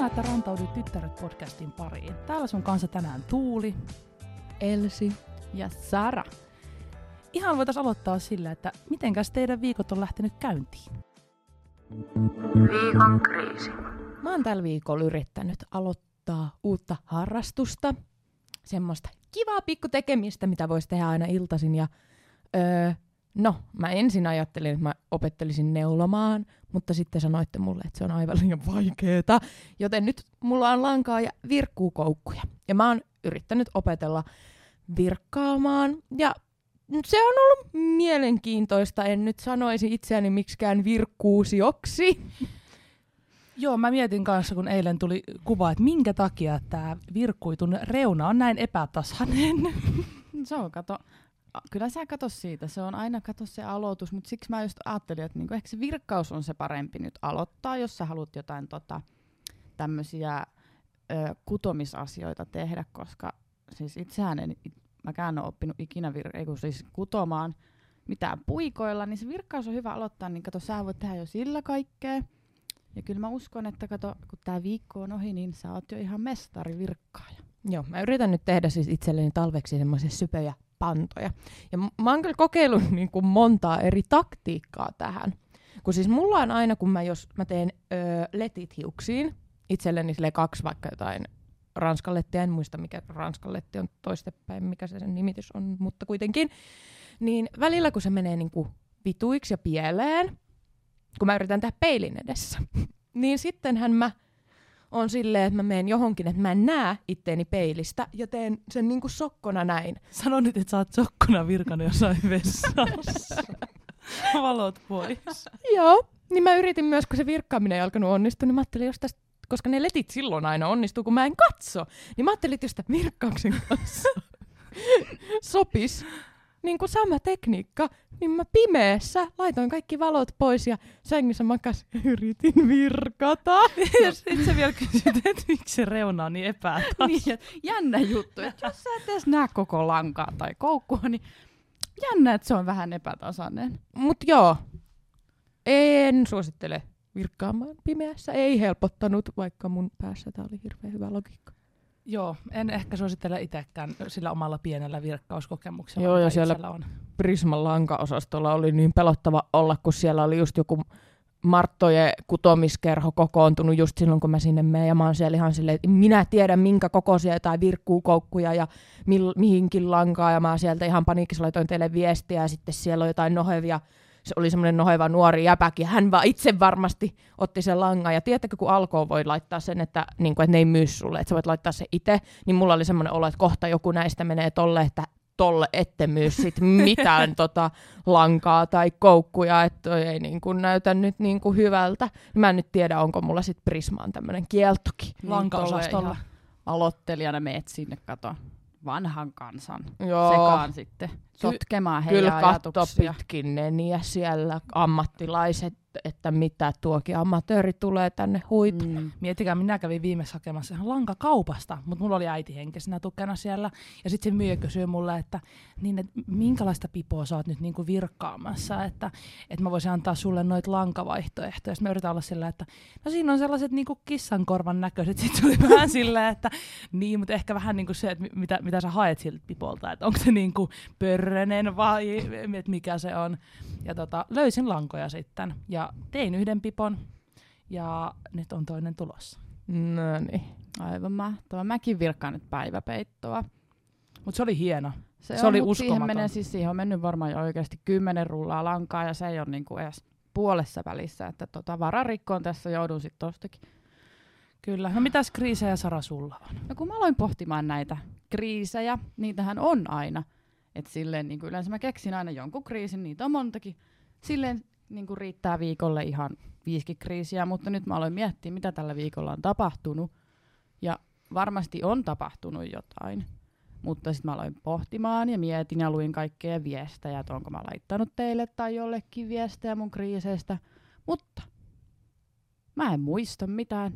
Ihanaa, että rantauduit Tyttäret podcastin pariin. Täällä sun kanssa tänään Tuuli, Elsi ja Sara. Ihan voitaisiin aloittaa sillä, että mitenkäs teidän viikot on lähtenyt käyntiin? Viikon kriisi. Mä oon tällä viikolla yrittänyt aloittaa uutta harrastusta. Semmoista kivaa pikkutekemistä, mitä voisi tehdä aina iltaisin. Ja öö, no, mä ensin ajattelin, että mä opettelisin neulomaan, mutta sitten sanoitte mulle, että se on aivan liian vaikeeta. Joten nyt mulla on lankaa ja virkkuukoukkuja. Ja mä oon yrittänyt opetella virkkaamaan. Ja se on ollut mielenkiintoista. En nyt sanoisi itseäni miksikään virkkuusioksi. Joo, mä mietin kanssa, kun eilen tuli kuva, että minkä takia tämä virkkuitun reuna on näin epätasainen. Se on, kato, kyllä sä kato siitä, se on aina kato se aloitus, mutta siksi mä just ajattelin, että niinku, ehkä se virkkaus on se parempi nyt aloittaa, jos sä haluat jotain tota, tämmöisiä kutomisasioita tehdä, koska siis itsehän en, mäkään ole oppinut ikinä vir- ei kun siis kutomaan mitään puikoilla, niin se virkkaus on hyvä aloittaa, niin kato, sä voit tehdä jo sillä kaikkea. Ja kyllä mä uskon, että kato, kun tämä viikko on ohi, niin sä oot jo ihan mestari virkkaaja. Joo, mä yritän nyt tehdä siis itselleni talveksi semmoisia sypejä pantoja. Ja mä oon kyllä kokeillut niin kuin montaa eri taktiikkaa tähän. Kun siis mulla on aina, kun mä, jos mä teen öö, letit hiuksiin, itselleni sille kaksi vaikka jotain ranskallettia, en muista mikä ranskalletti on toistepäin, mikä se sen nimitys on, mutta kuitenkin, niin välillä kun se menee niin kuin vituiksi ja pieleen, kun mä yritän tehdä peilin edessä, niin sittenhän mä on silleen, että mä menen johonkin, että mä en näe itteeni peilistä ja teen sen niinku sokkona näin. Sano nyt, että sä oot sokkona virkana jossain vessassa. Valot pois. Joo, niin mä yritin myös, kun se virkkaaminen ei alkanut onnistua, niin mä ajattelin, jos tästä koska ne letit silloin aina onnistuu, kun mä en katso. Niin mä ajattelin, että jos sitä virkkauksen kanssa sopis niin kuin sama tekniikka, niin mä pimeässä laitoin kaikki valot pois ja sängyssä makas yritin virkata. Ja sitten sä vielä kysyt, että miksi se reuna on niin epätasainen. niin, jännä juttu, että jos sä et edes näe koko lankaa tai koukkua, niin jännä, että se on vähän epätasainen. Mut joo, en suosittele virkkaamaan pimeässä. Ei helpottanut, vaikka mun päässä tää oli hirveän hyvä logiikka. Joo, en ehkä suosittele itsekään sillä omalla pienellä virkkauskokemuksella. Joo, ja siellä on. Prisman lankaosastolla oli niin pelottava olla, kun siellä oli just joku Marttojen kutomiskerho kokoontunut just silloin, kun mä sinne menen. Ja mä oon siellä ihan silleen, että minä tiedän minkä kokoisia jotain virkkuukoukkuja ja mil, mihinkin lankaa. Ja mä sieltä ihan paniikissa laitoin teille viestiä ja sitten siellä on jotain nohevia se oli semmoinen noheva nuori jäpäkin, hän vaan itse varmasti otti sen langan. Ja tiedättekö, kun alkoi voi laittaa sen, että, niin kuin, että ne ei myy sulle, että sä voit laittaa se itse, niin mulla oli semmoinen olo, että kohta joku näistä menee tolle, että tolle ette myy sit mitään tota lankaa tai koukkuja, että ei niin kuin näytä nyt niin kuin hyvältä. Mä en nyt tiedä, onko mulla sit Prismaan tämmöinen kieltokin. Lankaosastolla. Niin Aloittelijana meet sinne, kato, vanhan kansan Joo. sekaan sitten sotkemaan heidän Kyllä ajatuksia. pitkin neniä siellä ammattilaiset, että mitä tuokin amatööri tulee tänne huitu. Mm. Miettikää, minä kävin viimeksi hakemassa ihan lankakaupasta, mutta mulla oli äiti henkisenä tukena siellä. Ja sitten se myyjä kysyi mulle, että, niin, että minkälaista pipoa sä oot nyt niinku virkkaamassa, että, että mä voisin antaa sulle noita lankavaihtoehtoja. Sitten mä yritän olla sillä, että no siinä on sellaiset niinku kissankorvan näköiset. Sitten tuli vähän sillä, että niin, mutta ehkä vähän niinku se, että mi- mitä, mitä sä haet siltä pipolta, että onko se niinku pörrönen vai mikä se on. Ja tota, löysin lankoja sitten ja tein yhden pipon ja nyt on toinen tulossa. No niin. Aivan mahtavaa. Mäkin virkkaan nyt päiväpeittoa. Mutta se oli hieno. Se, Se on, oli mut siihen uskomaton. menee siis siihen on mennyt varmaan jo oikeasti kymmenen rullaa lankaa ja se ei ole niinku edes puolessa välissä, että tota vararikkoon tässä joudun sitten tostakin. Kyllä. No mitäs kriisejä Sara sulla on? No kun mä aloin pohtimaan näitä kriisejä, niitähän on aina. Et silleen niin yleensä mä keksin aina jonkun kriisin, niitä on montakin. Silleen niin kuin riittää viikolle ihan viisikin kriisiä, mutta nyt mä aloin miettiä, mitä tällä viikolla on tapahtunut. Ja varmasti on tapahtunut jotain. Mutta sitten mä aloin pohtimaan ja mietin ja luin kaikkea viestejä, että onko mä laittanut teille tai jollekin viestejä mun kriiseistä. Mutta mä en muista mitään.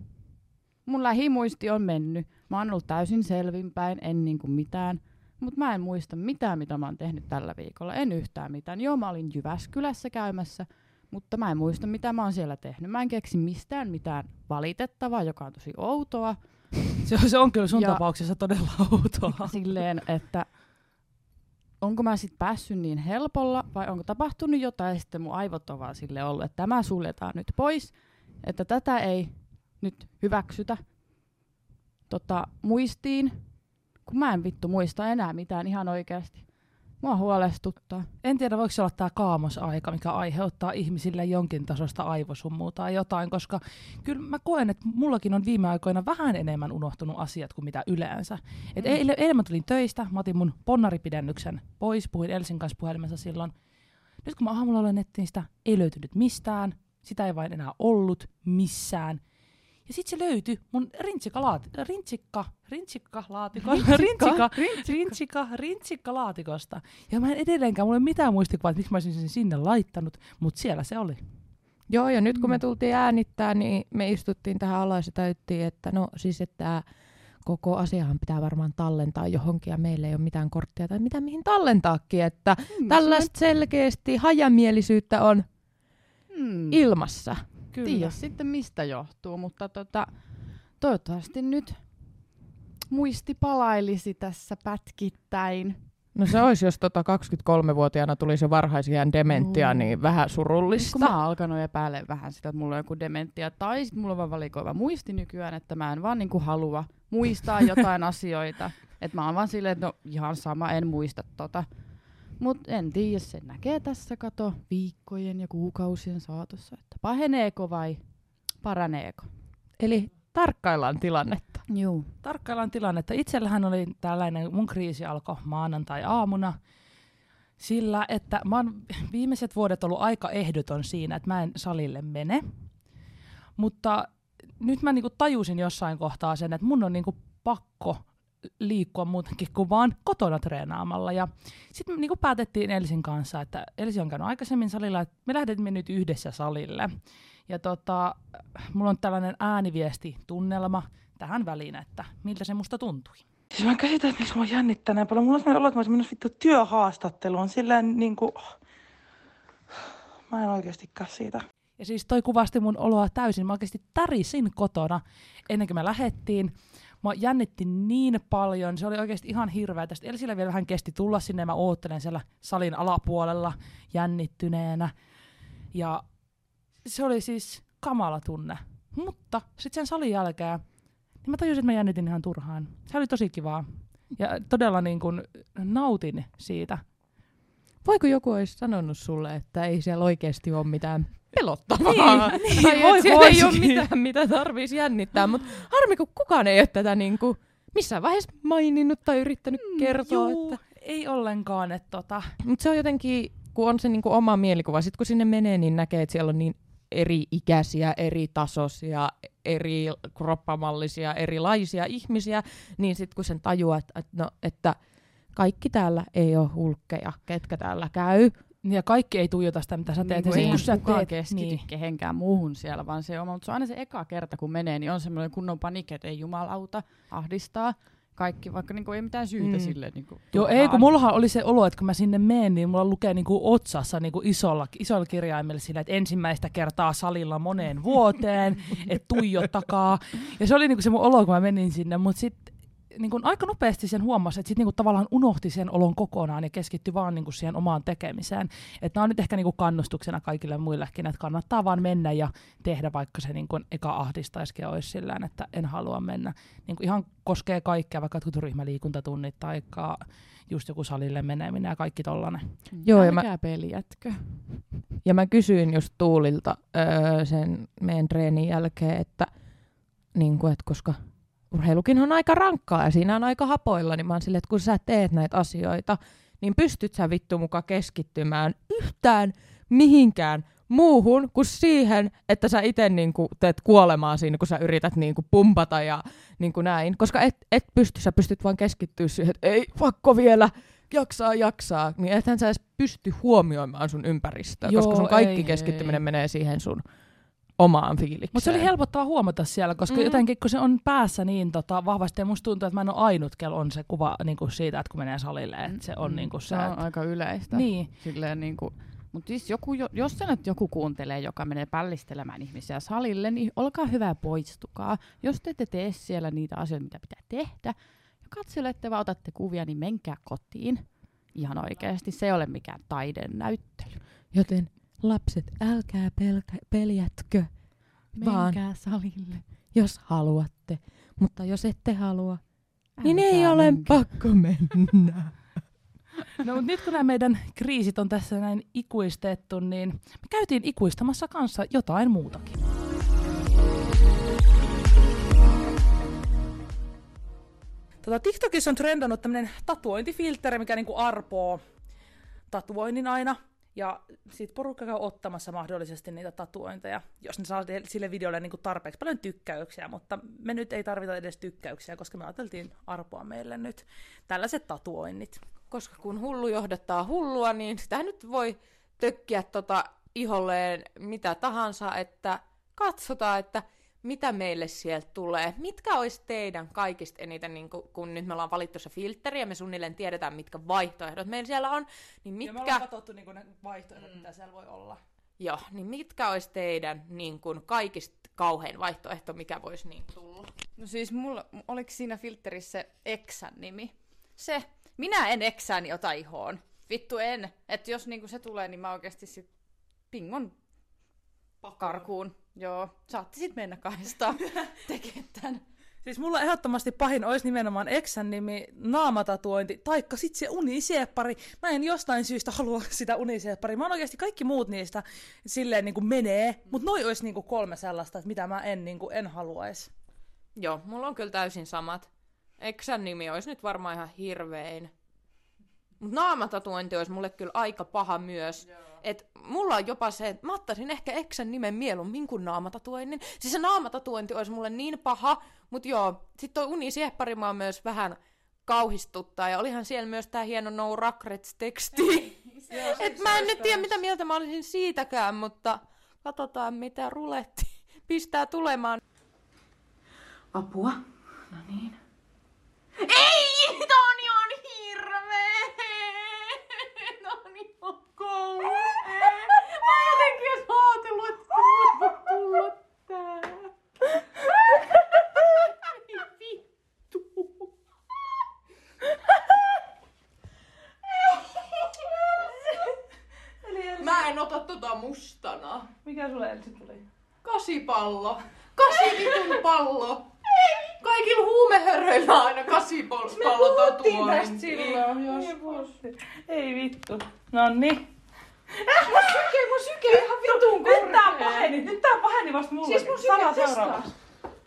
Mun lähimuisti on mennyt. Mä oon ollut täysin selvinpäin, en niinku mitään. Mutta mä en muista mitään, mitä mä oon tehnyt tällä viikolla. En yhtään mitään. Joo, mä olin Jyväskylässä käymässä Mutta mä en muista, mitä mä oon siellä tehnyt. Mä en keksi mistään mitään valitettavaa, joka on tosi outoa. Se, on- se on kyllä sun Ja- tapauksessa todella outoa. Silleen, että onko mä sitten päässyt niin helpolla vai onko tapahtunut jotain ja sitten mun aivot on vaan sille ollut, että tämä suljetaan nyt pois, että tätä ei nyt hyväksytä tota, muistiin, kun mä en vittu muista enää mitään ihan oikeasti. Mua huolestuttaa. En tiedä, voiko se olla tämä kaamosaika, mikä aiheuttaa ihmisille jonkin tasosta aivosummua tai jotain, koska kyllä mä koen, että mullakin on viime aikoina vähän enemmän unohtunut asiat kuin mitä yleensä. Et Mm. eilen, eilen mä tulin töistä, mä otin mun ponnaripidennyksen pois, puhuin Elsin kanssa puhelimessa silloin. Nyt kun mä aamulla olen nettiin sitä, ei löytynyt mistään, sitä ei vain enää ollut missään. Ja sitten se löytyi mun rintsikalaati, rintsikka, rintsikka, laatiko, rintsikka, rintsikka, rintsikka laatikosta. Ja mä en edelleenkään, mulla ei ole mitään muistikuvaa, että miksi mä olisin sen sinne laittanut, mutta siellä se oli. Joo, ja nyt kun me Mm. tultiin äänittää, niin me istuttiin tähän alas ja täyttiin, että no siis, että koko asiahan pitää varmaan tallentaa johonkin ja meillä ei ole mitään korttia tai mitä mihin tallentaakin, että Mm, tällaista selkeästi hajamielisyyttä on mm, ilmassa. Tiedä sitten mistä johtuu, mutta tota, toivottavasti nyt muisti palailisi tässä pätkittäin. No se olisi, jos tota 23-vuotiaana tulisi jo varhaisiaan dementia, Juu. niin vähän Kun surullista. mä oon alkanut epäilemään vähän sitä, että mulla on joku dementia, tai sit mulla on vaan valikoiva muisti nykyään, että mä en vaan niinku halua muistaa jotain asioita. Että mä oon vaan silleen, että no ihan sama, en muista tota. Mut en tiedä, se näkee tässä kato viikkojen ja kuukausien saatossa, että paheneeko vai paraneeko. Eli tarkkaillaan tilannetta. Juu. Tarkkaillaan tilannetta. Itsellähän oli tällainen, mun kriisi alkoi maanantai-aamuna, sillä että mä oon viimeiset vuodet ollut aika ehdoton siinä, että mä en salille mene. Mutta nyt mä niinku tajusin jossain kohtaa sen, että mun on niinku pakko liikkua muutenkin kuin vaan kotona treenaamalla. Ja sitten me niinku päätettiin Elsin kanssa, että Elsi on käynyt aikaisemmin salilla, että me lähdetimme nyt yhdessä salille. Ja tota, mulla on tällainen ääniviesti-tunnelma tähän väliin, että miltä se musta tuntui. Siis mä käsitän, että miksi mä jännittää näin paljon. Mulla on sellainen olo, että mä olisin menossa vittu työhaastatteluun. Silleen niinku... Mä en oikeastikään siitä. Ja siis toi kuvasti mun oloa täysin. Mä oikeasti tärisin kotona ennen kuin me lähettiin. Mä jännitti niin paljon, se oli oikeasti ihan hirveä. Tästä Elsillä vielä vähän kesti tulla sinne ja mä oottelen siellä salin alapuolella jännittyneenä. Ja se oli siis kamala tunne. Mutta sitten sen salin jälkeen, niin mä tajusin, että mä jännitin ihan turhaan. Se oli tosi kivaa. Ja todella niin kuin nautin siitä. Voiko joku olisi sanonut sulle, että ei siellä oikeasti ole mitään pelottavaa? Niin, niin, tai voi- että siellä ei ole mitään, mitä tarvitsisi jännittää. Mutta harmi, kun kukaan ei ole tätä niinku missään vaiheessa maininnut tai yrittänyt kertoa. Juu, Että... ei ollenkaan. Että tota, Mutta se on jotenkin, kun on se niinku oma mielikuva. Sitten kun sinne menee, niin näkee, että siellä on niin eri ikäisiä, eri tasoisia, eri kroppamallisia, erilaisia ihmisiä, niin sitten kun sen tajuaa, että, että, no, että kaikki täällä ei ole hulkkeja, ketkä täällä käy. Ja kaikki ei tuijota sitä, mitä sä teet. Niin ja eihän kun sä teet, keskity niin. kehenkään muuhun siellä, vaan se oma. Mutta se on aina se eka kerta, kun menee, niin on semmoinen kunnon panikki, että ei jumalauta, ahdistaa. Kaikki, vaikka niinku ei mitään syytä Mm. mm. sille. Niinku, Joo, ei, kun mullahan oli se olo, että kun mä sinne menen, niin mulla lukee niinku otsassa niinku isolla, isolla kirjaimella sillä, että ensimmäistä kertaa salilla moneen vuoteen, että tuijottakaa. Ja se oli niinku se mun olo, kun mä menin sinne, mutta sitten niinku aika nopeasti sen huomasi, että sitten niinku tavallaan unohti sen olon kokonaan ja keskittyi vaan niinku siihen omaan tekemiseen. Että nämä on nyt ehkä niinku kannustuksena kaikille muillekin, että kannattaa vaan mennä ja tehdä, vaikka se niinku eka ahdistaisikin olisi sillä että en halua mennä. Niinku ihan koskee kaikkea, vaikka jotkut ryhmäliikuntatunnit tai just joku salille meneminen ja kaikki tollanen. Joo, ja mä- peljätkö. Ja mä kysyin just Tuulilta öö, sen meidän treenin jälkeen, että, niin kuin, että koska urheilukin on aika rankkaa ja siinä on aika hapoilla, niin mä oon silleen, että kun sä teet näitä asioita, niin pystyt sä vittu muka keskittymään yhtään mihinkään muuhun kuin siihen, että sä itse niinku teet kuolemaa siinä, kun sä yrität niinku pumpata ja niinku näin. Koska et, et pysty, sä pystyt vaan keskittyä siihen, että ei, pakko vielä, jaksaa, jaksaa. Niin ethän sä edes pysty huomioimaan sun ympäristöä, Joo, koska sun kaikki ei, keskittyminen ei. menee siihen sun omaan fiilikseen. Mutta se oli helpottava huomata siellä, koska Mm. jotenkin kun se on päässä niin tota, vahvasti, ja musta tuntuu, että mä en ole ainut, kello on se kuva niin kuin siitä, että kun menee salille, että se on Mm, niin kuin se. se on että- aika yleistä. Niin, Silleen niinku, Mutta siis joku, jo- jos se nyt joku kuuntelee, joka menee pällistelemään ihmisiä salille, niin olkaa hyvä poistukaa. Jos te ette tee siellä niitä asioita, mitä pitää tehdä, ja katselette vaan otatte kuvia, niin menkää kotiin. Ihan oikeasti, se ei ole mikään taidennäyttely. Joten lapset, älkää pelkä, peljätkö, vaan Menkää salille. jos haluatte. Mutta jos ette halua, niin Älkää ei ole menkää. pakko mennä. No mutta nyt kun nämä meidän kriisit on tässä näin ikuistettu, niin me käytiin ikuistamassa kanssa jotain muutakin. Tota, TikTokissa on trendannut tämmönen tatuointifiltteri, mikä niinku arpoo tatuoinnin aina. Ja sit porukka käy ottamassa mahdollisesti niitä tatuointeja, jos ne saa sille videolle niinku tarpeeksi paljon tykkäyksiä, mutta me nyt ei tarvita edes tykkäyksiä, koska me ajateltiin arpoa meille nyt tällaiset tatuoinnit. Koska kun hullu johdattaa hullua, niin sitä nyt voi tökkiä tota iholleen mitä tahansa, että katsotaan, että mitä meille sieltä tulee. Mitkä olisi teidän kaikista eniten, niin kun, kun nyt me ollaan valittu se filtteri ja me suunnilleen tiedetään, mitkä vaihtoehdot meillä siellä on, niin Ja me mitkä, ollaan katsottu niinku ne vaihtoehdot, mm. mitä siellä voi olla. joo, niin mitkä olisi teidän niin kun, kaikista kauhein vaihtoehto, mikä voisi niin tulla? No siis mulla, oliko siinä filterissä se Exän nimi? Se, minä en Exääni ota ihoon. Vittu en. Että jos niinku se tulee, niin mä oikeasti sit pingon karkuun. Joo, saatte sit mennä kahdestaan tekemään tän. Siis mulla ehdottomasti pahin olisi nimenomaan eksän nimi, naamatatuointi, taikka sit se unisieppari. Mä en jostain syystä halua sitä unisieppari. Mä oon oikeasti kaikki muut niistä silleen niin kuin menee, mutta noi olisi niin kuin kolme sellaista, että mitä mä en, niin kuin, en haluaisi. Joo, mulla on kyllä täysin samat. Eksän nimi olisi nyt varmaan ihan hirvein. Mut naamatatuointi olisi mulle kyllä aika paha myös. Et mulla on jopa se, että mä ottaisin ehkä Eksän nimen mieluummin kuin naamatatuoinnin. Siis se naamatatuointi olisi mulle niin paha, mutta joo, sit toi unisieppari mua myös vähän kauhistuttaa. Ja olihan siellä myös tää hieno No Regrets-teksti. Et mä en nyt tiedä, mitä mieltä mä olisin siitäkään, mutta katsotaan, mitä ruletti pistää tulemaan. Apua. No niin. Ei, Toni on hirveä. Toni on kauhea. Mä en jotenkin edes ajatellut, että tää. Ei vittu. Mä en ota tota mustana. Mikä sulle Elsi tuli? Kasipallo. Kasi vitun pallo. Kaikilla huumehöröillä on aina kasipallo tatuointi. silloin, jos... Ei vittu. Nonni. Syke, mun syke ihan vitun Nyt tää paheni, nyt tää paheni vasta mulle. Siis mun syke seuraavaksi.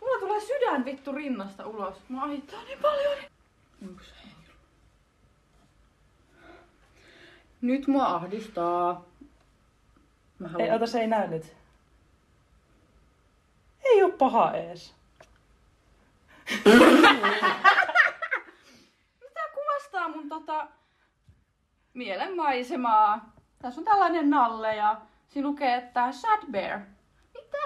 Mulla tulee sydän vittu rinnasta ulos. Mä ahittaa niin paljon. Nyt mua ahdistaa. Mä haluan... Ei, ota se ei näy nyt. Ei oo paha ees. Tää kuvastaa mun tota mielenmaisemaa. Tässä on tällainen nalle ja siinä lukee, että sad bear. Mitä?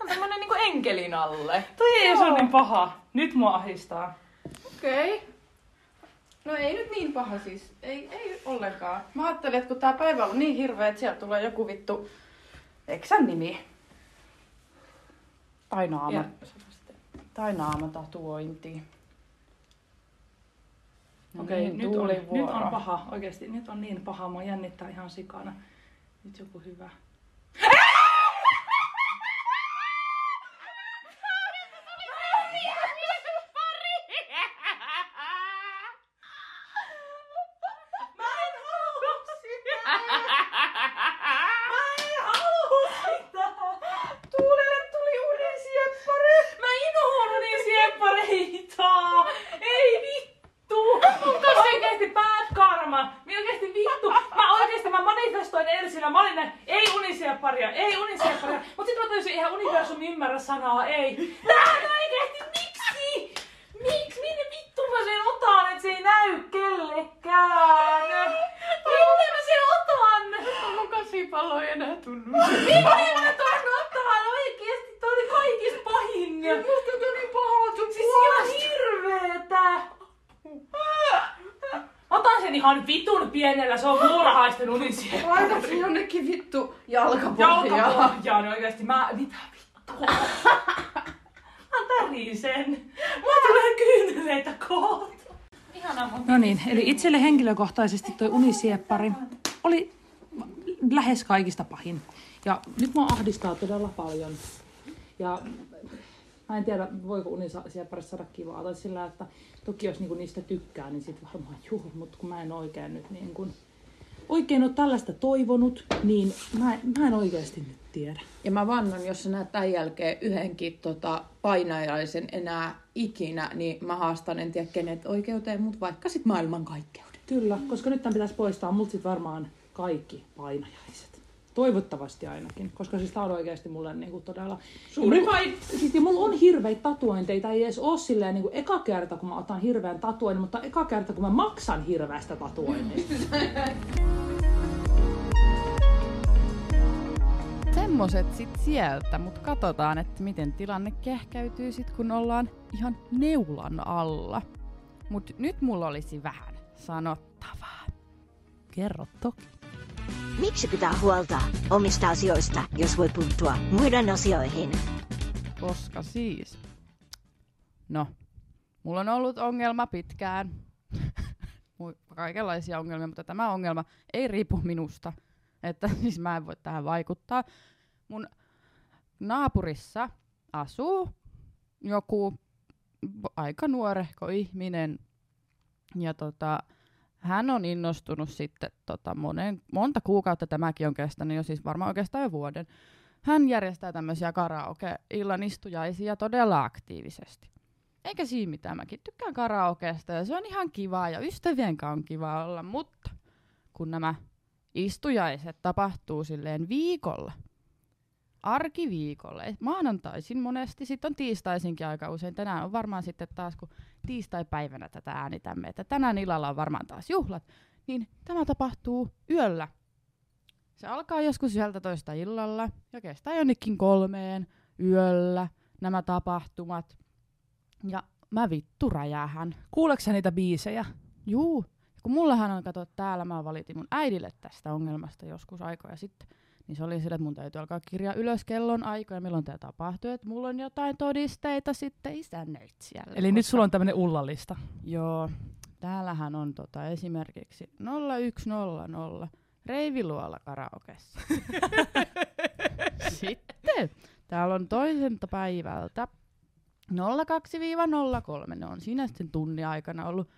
on tämmönen niinku enkelin alle. Toi ei se on niin paha. Nyt mua ahistaa. Okei. Okay. No ei nyt niin paha siis. Ei, ei ollenkaan. Mä ajattelin, että kun tää päivä on niin hirveä, että sieltä tulee joku vittu eksän nimi. Tai naama. Ja- Tai naamatatuointi. No Okei, niin, nyt, on, nyt on paha. Oikeesti, nyt on niin paha. Mua jännittää ihan sikana. Nyt joku hyvä. Mä en halua sitä! Mä en halua sitä! Tuulelle tuli unisieppari! Mä inhoon unisieppareita! Ei vittu! Mun kanssa oikeesti bad karma! Mä oikeesti vittu! Mä oikeesti mä manifestoin Elsillä. Mä olin näin, ei unisiepparia, ei unisiepparia. Mut sit mä tajusin, eihän universum ymmärrä sanaa ei. Tää on oikeesti miksi? Miksi? Minne vittu mä sen otan, et se ei näy kellekään? Minne mä sen otan? Mun kasipallo ei enää tunnu. Minne mä tuon ottamaan oikeesti? Toi oli kaikista pahin. Musta tuli niin pahalta sun Siis ihan hirveetä. Mä otan sen ihan vitun pienellä, se on muurahaisten unisia. Laitat se jonnekin vittu jalkapohjaan. Jalkapohjaan oikeesti. Mä, mitä vittua? Mä tärisen. Mulla tulee kyyneleitä kohta. Ihana mun. No niin, eli itselle henkilökohtaisesti toi unisieppari oli lähes kaikista pahin. Ja nyt mua ahdistaa todella paljon. Ja mä en tiedä, voiko unisieppäristä saada kivaa. Tai sillä, että toki jos niinku niistä tykkää, niin sit varmaan juu, mutta kun mä en oikein nyt niin kun, oikein ole tällaista toivonut, niin mä, mä en oikeasti nyt tiedä. Ja mä vannon, jos sä näet tämän jälkeen yhdenkin tota, painajaisen enää ikinä, niin mä haastan en tiedä kenet oikeuteen, mutta vaikka sit maailmankaikkeuden. Kyllä, koska nyt tämän pitäisi poistaa multa sit varmaan kaikki painajaiset. Toivottavasti ainakin, koska siis tää on oikeasti mulle niinku todella... Suuri Mulla- vai- Siis, ja mulla on hirveitä tatuointeja, ei edes oo silleen niinku eka kerta, kun mä otan hirveän tatuoinnin, mutta eka kerta, kun mä maksan hirveästä tatuoinnista. Semmoset sit sieltä, mutta katsotaan, että miten tilanne kehkäytyy sit, kun ollaan ihan neulan alla. Mut nyt mulla olisi vähän sanottavaa. Kerro toki. Miksi pitää huolta omista asioista, jos voi puuttua muiden asioihin? Koska siis... No, mulla on ollut ongelma pitkään. Kaikenlaisia ongelmia, mutta tämä ongelma ei riipu minusta. Että siis mä en voi tähän vaikuttaa. Mun naapurissa asuu joku aika nuorehko ihminen. Ja tota, hän on innostunut sitten tota monen, monta kuukautta tämäkin on kestänyt jo siis varmaan oikeastaan jo vuoden. Hän järjestää tämmöisiä karaoke-illan istujaisia todella aktiivisesti. Eikä siinä mitään, mäkin tykkään karaokeesta ja se on ihan kivaa ja ystävien kanssa on kiva olla, mutta kun nämä istujaiset tapahtuu silleen viikolla, arkiviikolle, maanantaisin monesti, sitten on tiistaisinkin aika usein, tänään on varmaan sitten taas, kun tiistai-päivänä tätä äänitämme, että tänään illalla on varmaan taas juhlat, niin tämä tapahtuu yöllä. Se alkaa joskus yhdeltä toista illalla ja kestää jonnekin kolmeen yöllä nämä tapahtumat. Ja mä vittu räjähän. Kuuleeko sä niitä biisejä? Juu. Kun mullahan on, kato täällä, mä valitin mun äidille tästä ongelmasta joskus aikoja sitten. Niin se oli sille, että mun täytyy alkaa kirjaa ylös kellon aikoja, milloin tämä tapahtuu. Että mulla on jotain todisteita sitten isännöitsijälle. Eli nyt koska- sulla on tämmönen ullallista. Joo, täällähän on tota esimerkiksi 0100 Reiviluola karaokessa. Sitten täällä on toiselta päivältä 02-03, ne on siinä sitten tunnin aikana ollut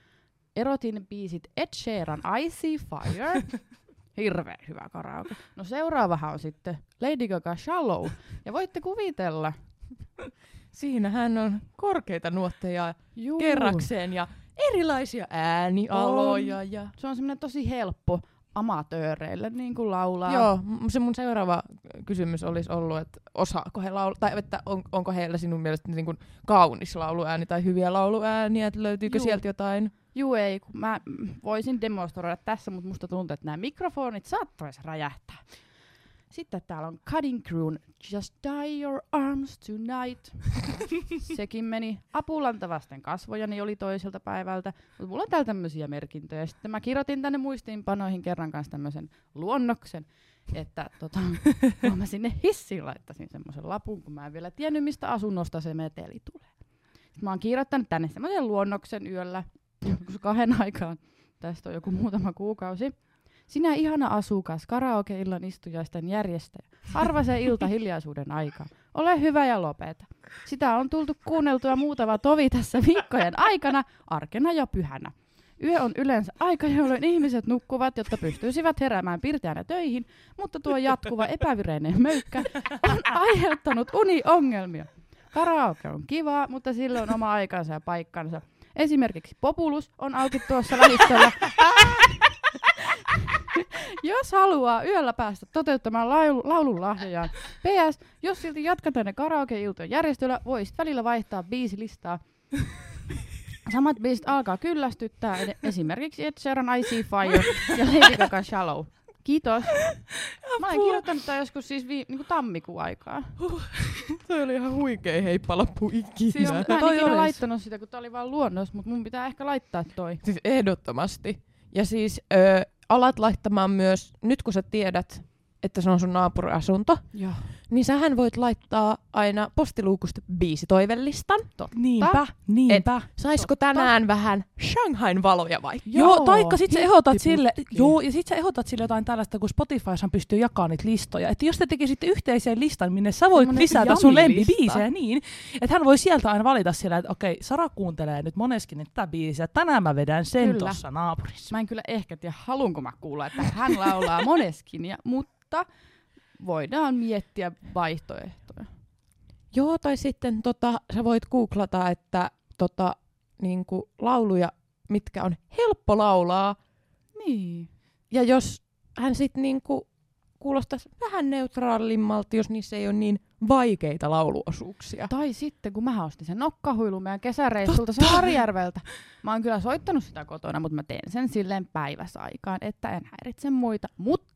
erotin biisit Ed Sheeran I See Fire. Hirveän hyvä karaoke. No seuraavahan on sitten Lady Gaga Shallow. Ja voitte kuvitella. Siinähän on korkeita nuotteja Juu. kerrakseen ja erilaisia äänialoja. Ja... Se on semmoinen tosi helppo amatööreille niin kuin laulaa. Joo, se mun seuraava kysymys olisi ollut, että osaako he laulaa, tai että on, onko heillä sinun mielestä niin kuin kaunis lauluääni tai hyviä lauluääniä, että löytyykö Juu. sieltä jotain? Juu ei, kun mä voisin demonstroida tässä, mutta musta tuntuu, että nämä mikrofonit saattaisi räjähtää. Sitten täällä on Cutting Crewn Just Die Your Arms Tonight. Sekin meni apulanta vasten kasvojani oli toiselta päivältä. Mutta mulla on täällä tämmöisiä merkintöjä. Sitten mä kirjoitin tänne muistiinpanoihin kerran kanssa tämmöisen luonnoksen, että tota, kun mä sinne hissiin laittaisin semmoisen lapun, kun mä en vielä tiennyt, mistä asunnosta se meteli tulee. Sitten mä oon kirjoittanut tänne semmoisen luonnoksen yöllä, joskus kahden aikaan. Tästä on joku muutama kuukausi. Sinä ihana asukas, karaoke-illan istujaisten järjestäjä. Harva se ilta hiljaisuuden aikaa. Ole hyvä ja lopeta. Sitä on tultu kuunneltua muutama tovi tässä viikkojen aikana, arkena ja pyhänä. Yö on yleensä aika, jolloin ihmiset nukkuvat, jotta pystyisivät heräämään pirteänä töihin, mutta tuo jatkuva epävireinen möykkä on aiheuttanut uniongelmia. Karaoke on kivaa, mutta sillä on oma aikansa ja paikkansa. Esimerkiksi Populus on auki tuossa lähistöllä. jos haluaa yöllä päästä toteuttamaan laulu, laulun lahjojaan. PS, jos silti jatkat tänne karaoke-iltojen järjestöllä, voisit välillä vaihtaa biisilistaa. Samat biisit alkaa kyllästyttää, esimerkiksi Ed Sheeran I See Fire ja Lady Gaga Shallow. Kiitos. Mä olen kirjoittanut tää joskus siis vi- niinku tammikuun aikaa. Toi oli ihan huikea heippalappu ikinä. Siis mä en Toi ikinä olis. laittanut sitä, kun tää oli vaan luonnos, mutta mun pitää ehkä laittaa toi. Siis ehdottomasti. Ja siis ö, alat laittamaan myös, nyt kun sä tiedät, että se on sun naapuriasunto, Joo. niin sähän voit laittaa aina postiluukusta biisitoivellistan. Niinpä, niinpä. Saisko tänään vähän Shanghain valoja vaikka? Joo, Joo, taikka sit sä ehdotat sille, joo, ja sit sä ehdotat sille jotain tällaista, kun Spotifyhan pystyy jakamaan niitä listoja. Että jos te tekisitte yhteisen listan, minne sä voit Semmonen lisätä sun lempibiisejä niin, että hän voi sieltä aina valita sillä, että okei, Sara kuuntelee nyt moneskin tätä biisiä, tänään mä vedän sen Kyllä. tossa naapurissa. Mä en kyllä ehkä tiedä, haluanko mä kuulla, että hän laulaa moneskinia, mutta voidaan miettiä vaihtoehtoja. Joo, tai sitten tota, sä voit googlata, että tota, niinku, lauluja, mitkä on helppo laulaa. Niin. Ja jos hän sitten niinku, kuulostaisi vähän neutraalimmalta, jos niissä ei ole niin vaikeita lauluosuuksia. Tai sitten, kun mä ostin sen nokkahuilun meidän kesäreissulta Saarijärveltä. Mä oon kyllä soittanut sitä kotona, mutta mä teen sen silleen päiväsaikaan, että en häiritse muita. Mutta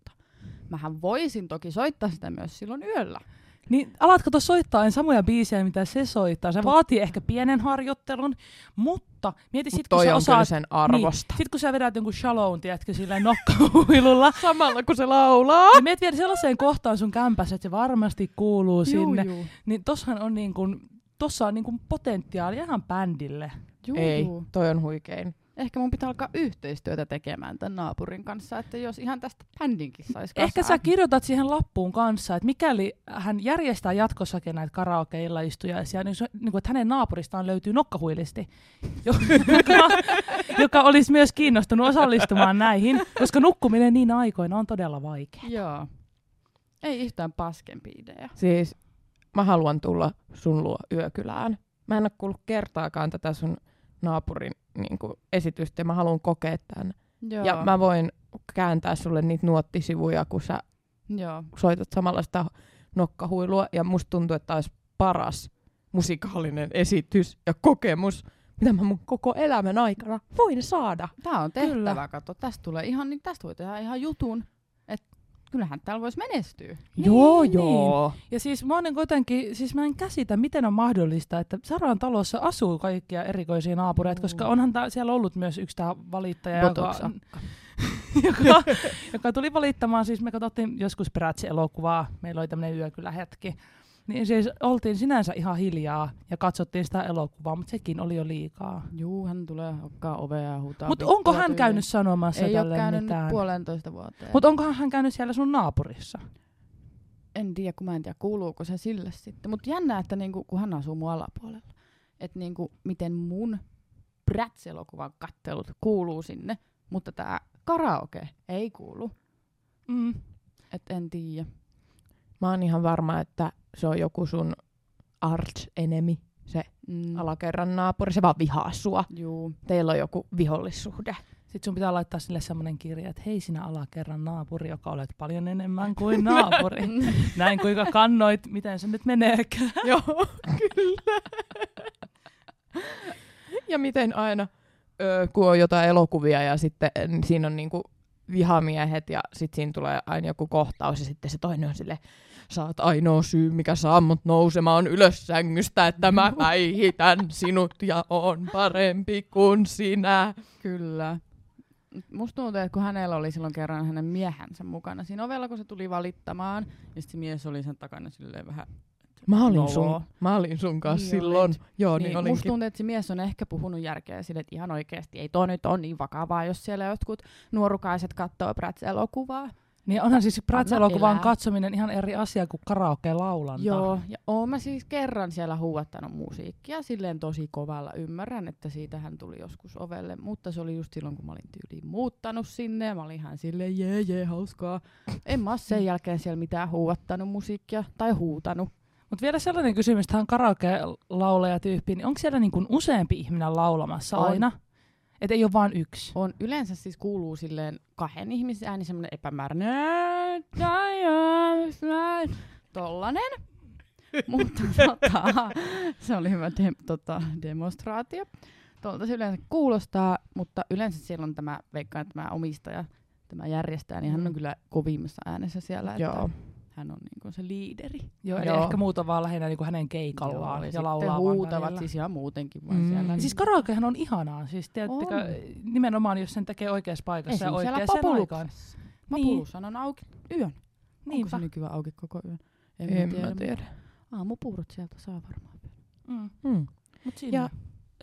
mähän voisin toki soittaa sitä myös silloin yöllä. Niin alatko tuossa soittaa aina samoja biisejä, mitä se soittaa. Se vaatii ehkä pienen harjoittelun, mutta mieti Mut sit, kun sä osaat... sen arvosta. Niin, sit kun sä vedät jonkun shallown, tiedätkö, silleen nokkahuilulla, Samalla kun se laulaa. niin meet vielä sellaiseen kohtaan sun kämpässä, että se varmasti kuuluu sinne. Juu, juu. Niin tossahan on niin kuin, tossa on niin kuin potentiaalia ihan bändille. Juu, Ei, juu. toi on huikein. Ehkä mun pitää alkaa yhteistyötä tekemään tämän naapurin kanssa, että jos ihan tästä bändinkin saisi Ehkä sä kirjoitat siihen lappuun kanssa, että mikäli hän järjestää jatkossakin näitä karaoke-illaistujaisia, niin, se, niin kuin, että hänen naapuristaan löytyy nokkahuilisti, joka, joka olisi myös kiinnostunut osallistumaan näihin, koska nukkuminen niin aikoina on todella vaikea. Joo. Ei yhtään paskempi idea. Siis mä haluan tulla sun luo yökylään. Mä en ole kuullut kertaakaan tätä sun naapurin niin kuin, esitystä ja mä haluan kokea tämän. Joo. Ja mä voin kääntää sulle niitä nuottisivuja, kun sä Joo. soitat samalla sitä nokkahuilua. Ja musta tuntuu, että tämä olisi paras musikaalinen esitys ja kokemus, mitä mä mun koko elämän aikana voin saada. Tää on tehtävä, Kyllä. kato. Tästä tulee ihan, niin tästä voi tehdä ihan jutun. Kyllähän täällä voisi menestyä. joo, Niin, joo. Ja siis mä niin jotenkin, siis mä en käsitä, miten on mahdollista, että Saran talossa asuu kaikkia erikoisia naapureita, koska onhan tää, siellä ollut myös yksi tämä valittaja, joka, joka, joka, tuli valittamaan, siis me katsottiin joskus Perätsi-elokuvaa, meillä oli tämmöinen yökylähetki, niin siis oltiin sinänsä ihan hiljaa ja katsottiin sitä elokuvaa, mutta sekin oli jo liikaa. Juu, hän tulee hokkaa ovea ja huutaa. Mutta onko hän tyyliin. käynyt sanomassa Ei ole käynyt mitään? nyt puolentoista vuoteen. Mutta onkohan hän käynyt siellä sun naapurissa? en tiedä, kun mä en tiedä, kuuluuko se sille sitten. Mutta jännä, että niinku, kun hän asuu mun alapuolella, että niinku, miten mun Bratz-elokuvan kattelut kuuluu sinne, mutta tämä karaoke ei kuulu. Mm. Et en tiedä. Mä oon ihan varma, että se on joku sun arch enemy, se Mm. alakerran naapuri. Se vaan vihaa sua. Juu. Teillä on joku vihollissuhde. Sitten sun pitää laittaa sille semmoinen kirja, että hei sinä alakerran naapuri, joka olet paljon enemmän kuin naapuri. Näin kuinka kannoit, miten se nyt meneekään. Joo, kyllä. ja miten aina, ö, kun on jotain elokuvia ja sitten siinä on niinku vihamiehet ja sitten siinä tulee aina joku kohtaus ja sitten se toinen on sille sä oot ainoa syy, mikä saa mut nousemaan ylös sängystä, että mä päihitän sinut ja on parempi kuin sinä. Kyllä. Musta tuntuu, että kun hänellä oli silloin kerran hänen miehensä mukana siinä ovella, kun se tuli valittamaan, ja sitten se mies oli sen takana silleen vähän... Mä olin, sun, mä olin sun kanssa Niin silloin. olit. Joo, niin, niin, musta tuntuu, että se mies on ehkä puhunut järkeä sille, että ihan oikeasti ei toi nyt ole niin vakavaa, jos siellä jotkut nuorukaiset katsoo Bratz-elokuvaa. Niin onhan siis Bratz-elokuvan katsominen ihan eri asia kuin karaoke-laulanta. Joo, ja oon mä siis kerran siellä huuattanut musiikkia silleen tosi kovalla. Ymmärrän, että siitä hän tuli joskus ovelle, mutta se oli just silloin, kun mä olin tyyliin muuttanut sinne. ja Mä olin ihan silleen, jee, jee, hauskaa. En mä oo sen jälkeen siellä mitään huuattanut musiikkia tai huutanut. Mutta vielä sellainen kysymys tähän karaoke-laulajatyyppiin, niin onko siellä niin kuin useampi ihminen laulamassa On. aina? Että ei ole vain yksi. On yleensä siis kuuluu silleen kahden ihmisen ääni semmoinen epämääräinen. Tollanen. Mutta tota, se oli hyvä de- tota, demonstraatio. Tuolta se yleensä kuulostaa, mutta yleensä siellä on tämä, veikkaan, tämä omistaja, tämä järjestää, niin hän on kyllä kovimmassa äänessä siellä. Että Joo. Hän on niinku se liideri. Joo, eli Joo. ehkä muut on vaan lähinnä niinku hänen keikallaan Joo, ja, sitten laulaa vaan huutavat välillä. siis ihan muutenkin vaan Mm. siellä. Siis karaokehan on ihanaa, siis tiedättekö, On. nimenomaan jos sen tekee oikeassa paikassa ja Esim. siellä oikeaan aikaan. Populuksessa. Populushan on auki yön. Onko Niinpä. se nykyään auki koko yön? En, En mä tiedä. mä tiedä. Aamupuurot sieltä saa varmaan. Mm. Hmm. Mut sinne. Ja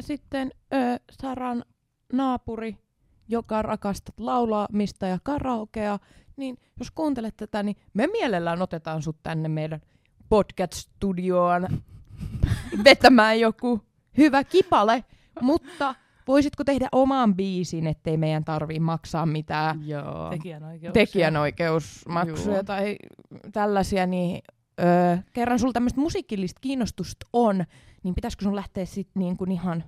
sitten ö, Saran naapuri, joka rakastat laulaamista ja karaokea, niin jos kuuntelet tätä, niin me mielellään otetaan sut tänne meidän podcast-studioon vetämään joku hyvä kipale, mutta voisitko tehdä oman biisin, ettei meidän tarvii maksaa mitään Joo. Tekijänoikeuksia. tekijänoikeusmaksuja Joo. tai tällaisia, niin öö, kerran sulla tämmöistä musiikillista kiinnostusta on, niin pitäisikö sun lähteä sitten niin kuin ihan...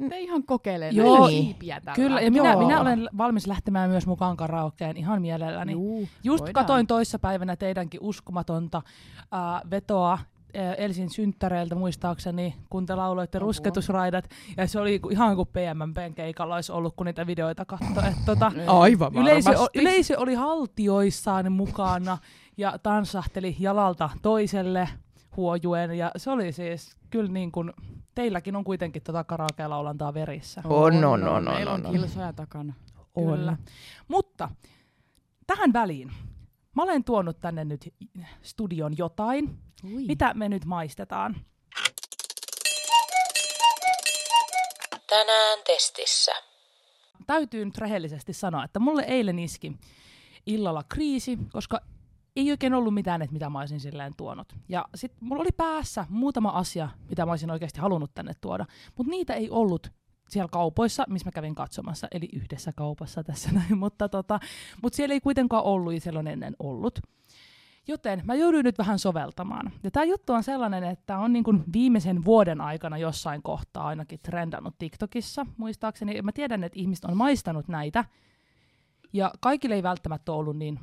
Sitten ihan kokeilee Joo, näitä niin. siipiä tällä. Kyllä, ja minä, minä olen valmis lähtemään myös mukaan karaokeen ihan mielelläni. Juu, Just voidaan. katoin toissapäivänä teidänkin uskomatonta äh, vetoa Elsin synttäreiltä muistaakseni, kun te lauloitte Apua. rusketusraidat. Ja se oli ihan kuin PMMPn keikalla olisi ollut, kun niitä videoita katsoi. Et, tota, Aivan yleisö, o- yleisö oli haltioissaan mukana ja tansahteli jalalta toiselle huojuen. Ja se oli siis kyllä niin kuin, teilläkin on kuitenkin tota karaoke-laulantaa verissä. On, on, on, on, Meillä on, on, on. kilsoja takana. Kyllä. Mutta tähän väliin. Mä olen tuonut tänne nyt studion jotain. Ui. Mitä me nyt maistetaan? Tänään testissä. Täytyy nyt rehellisesti sanoa, että mulle eilen iski illalla kriisi, koska ei oikein ollut mitään, että mitä mä olisin silleen tuonut. Ja sitten mulla oli päässä muutama asia, mitä mä olisin oikeasti halunnut tänne tuoda, mutta niitä ei ollut siellä kaupoissa, missä mä kävin katsomassa, eli yhdessä kaupassa tässä näin, mutta, tota, mutta siellä ei kuitenkaan ollut ja siellä on ennen ollut. Joten mä jouduin nyt vähän soveltamaan. Ja tämä juttu on sellainen, että on niin viimeisen vuoden aikana jossain kohtaa ainakin trendannut TikTokissa, muistaakseni. Mä tiedän, että ihmiset on maistanut näitä, ja kaikille ei välttämättä ollut niin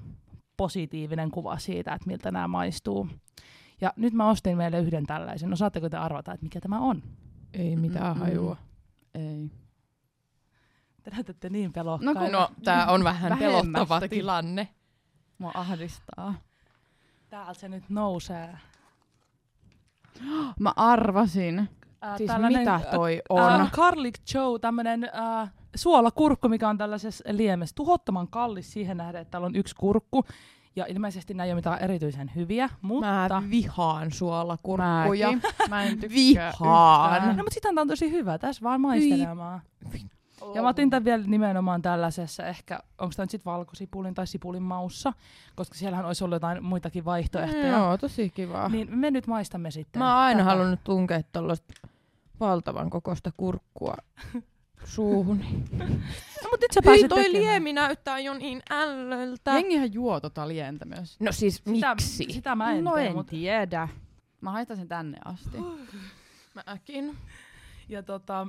positiivinen kuva siitä, että miltä nämä maistuu. Ja nyt mä ostin meille yhden tällaisen. Osaatteko te arvata, että mikä tämä on? Ei mitään Mm-mm. hajua. Ei. Te näytätte niin pelokkailta. No kun- No, tää on vähän pelottava tilanne. Mua ahdistaa. Täältä se nyt nousee. Mä arvasin. Ää, Siis mitä toi on? ää, garlic Joe, tämmönen äh, suolakurkku, mikä on tällaisessa liemessä. Tuhottoman kallis siihen nähden, että täällä on yksi kurkku. Ja ilmeisesti nämä ei ole mitään erityisen hyviä, mutta... Mä vihaan suolakurkkuja. Mäkin. Mä en Vihaan. yhtään. No, mutta sitä on tosi hyvä. Tässä vaan maistelemaan. Ja mä otin tämän vielä nimenomaan tällaisessa, ehkä, onko tämä nyt sitten valkosipulin tai sipulin maussa, koska siellähän olisi ollut jotain muitakin vaihtoehtoja. Joo, tosi kiva. Niin me nyt maistamme sitten. Mä oon aina tätä. halunnut tunkea tuollaista valtavan kokoista kurkkua suuhun. No, mutta nyt sä Hyi, pääset toi tekemään. liemi näyttää jo niin ällöltä. Jengihän juo tota lientä myös. No siis Sitä, miksi? sitä mä en no tee, en mutta tiedä. Mä haistan sen tänne asti. Mäkin. ja tota,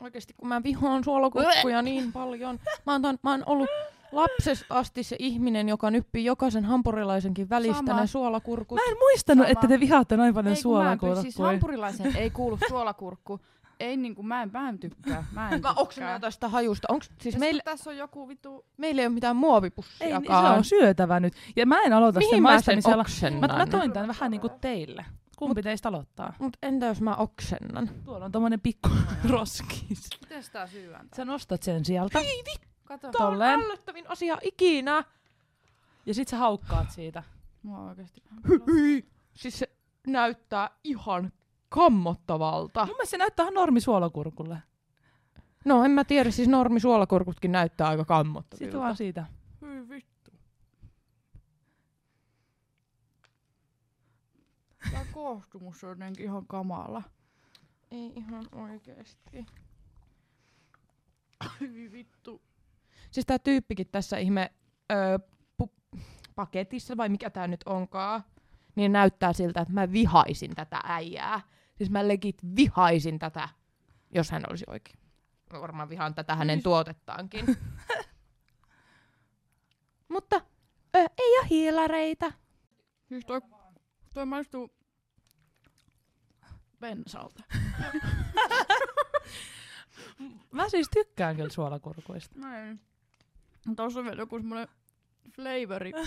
Oikeesti kun mä vihaan suolakurkkuja niin paljon. Mä oon, mä oon ollut lapsesta asti se ihminen, joka nyppii jokaisen hampurilaisenkin välistä Sama. ne suolakurkut. mä en muistanut, Sama. että te vihaatte noin paljon suolakurkkuja. Siis hampurilaisen ei kuulu suolakurkku. Ei niinku, mä en, mä en tykkää. Mä en Mä tykkää. oksennan tästä hajusta. Onks, siis meillä, tässä on joku vittu... meillä ei ole mitään ei, muovipussiakaan. niin, se on syötävä nyt. Ja mä en aloita Mihin sen mä sen maistamisella. oksennan? Mä, mä toin tän vähän niinku teille. Kumpi teistä aloittaa? Mut entä jos mä oksennan? Tuolla on tommonen pikku roskis. Miten sitä syödään? Sä nostat sen sieltä. Kato. Tää on Tolleen. ällöttävin asia ikinä. Ja sit sä haukkaat siitä. Mua oikeesti. Siis se näyttää ihan kammottavalta. Mun mielestä se näyttää ihan normi suolakurkulle. No en mä tiedä, siis normi suolakurkutkin näyttää aika kammottavilta. vaan siitä. Hyi vittu. Tää koostumus on jotenkin ihan kamala. Ei ihan oikeesti. Hyi vittu. Siis tää tyyppikin tässä ihme öö, pu- paketissa, vai mikä tää nyt onkaan, niin näyttää siltä, että mä vihaisin tätä äijää. Siis mä legit vihaisin tätä, jos hän olisi oikein. Mä varmaan vihaan tätä hänen tuotettaankin. Mutta ö, ei ole hiilareita. Siis toi, toi maistuu bensalta. Mä siis tykkään kyllä suolakurkuista. Näin. Tuossa on vielä joku semmonen flavori.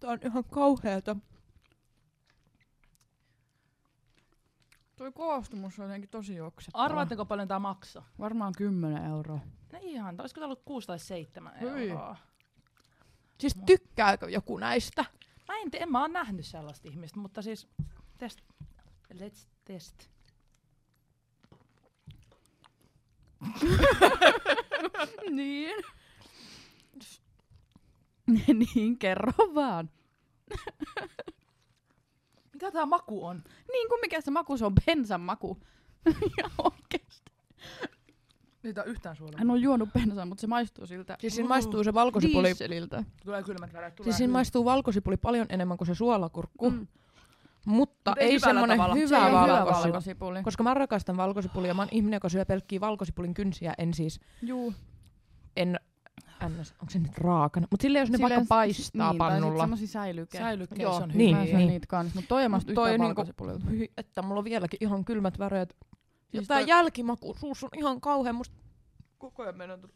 Tää on ihan kauheeta. Tuo koostumus on jotenkin tosi oksettava. Arvaatteko paljon tää maksaa? Varmaan 10 euroa. No ihan, olisiko tää ollut 6 tai 7 Hyi. euroa? Siis tykkääkö joku näistä? Mä en, te- en mä oon nähnyt sellaista ihmistä, mutta siis test. Let's test. niin. niin, kerro vaan. Mikä tää maku on? Niin kuin mikä se maku, se on bensan maku. ja oikeesti. Niitä on yhtään suolaa. Hän on juonut bensaa, mutta se maistuu siltä Siis siinä maistuu se valkosipuli. dieseliltä. Tulee kylmät väreet. Tulee Siis siinä maistuu valkosipuli paljon enemmän kuin se suolakurkku. Mm. Mutta Mut ei ei semmonen tavalla. hyvä, Se ei ole hyvä valkosipuli. valkosipuli. Koska mä rakastan valkosipulia. Mä oon ihminen, joka syö pelkkiä valkosipulin kynsiä. En siis, Juu. en, ns, onko se nyt raakana? Mutta silleen, jos ne Silleen vaikka s- paistaa niin, Tai pannulla. semmosia säilyke. Säilykkeissä Joo, on niin, hyvä. Mä syön niin. niitä kans, mutta toi ei maistu Toi yhtään on niinku-. Hyi, että mulla on vieläkin ihan kylmät väreet. Ja Siis tää toi- jälkimaku suussa on ihan kauhean. Musta koko ajan tulla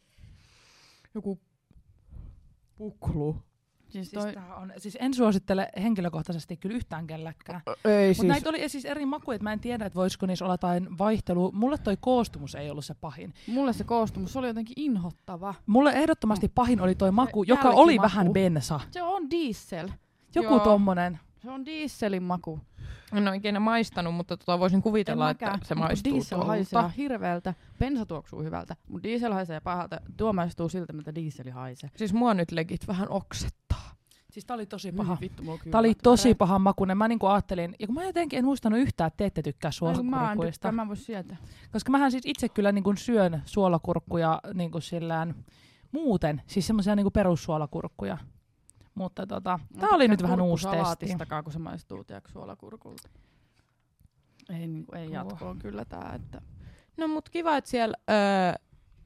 joku puklu. Siis Siis, toi, tää on, siis en suosittele henkilökohtaisesti kyllä yhtään kelläkään. Ei Mutta näitä oli siis eri makuja, että mä en tiedä, että voisiko niissä olla jotain vaihtelua. Mulle toi koostumus ei ollut se pahin. mulle se koostumus se oli jotenkin inhottava. Mulle ehdottomasti pahin oli toi maku, joka jälkimaku. oli vähän bensa. Se on diesel. Joku Joo. tommonen. Se on dieselin maku. En ole ikinä maistanut, mutta tota voisin kuvitella, että mäkään, se mut maistuu Diesel tuolta. haisee hirveältä, bensa tuoksuu hyvältä, mutta diesel haisee pahalta. Tuo maistuu siltä, mitä dieseli haisee. Siis mua nyt legit vähän oksettaa. Siis tää oli tosi Paha. paha. Vittu, Tää oli tosi paha makuinen. Mä niinku ajattelin, ja kun mä jotenkin en muistanut yhtään, että te ette tykkää Mä en suolakurkuista. mä en voi sietää. Koska mähän siis itse kyllä niinku syön suolakurkkuja niinku sillään muuten, siis semmoisia niinku perussuolakurkkuja. Mutta tota, Mä tää oli nyt vähän uusi testi. kun se maistuu tiedätkö, suolakurkulta. Ei, niinku, ei Joo. jatkoon kyllä tää, että No mut kiva, että siellä öö,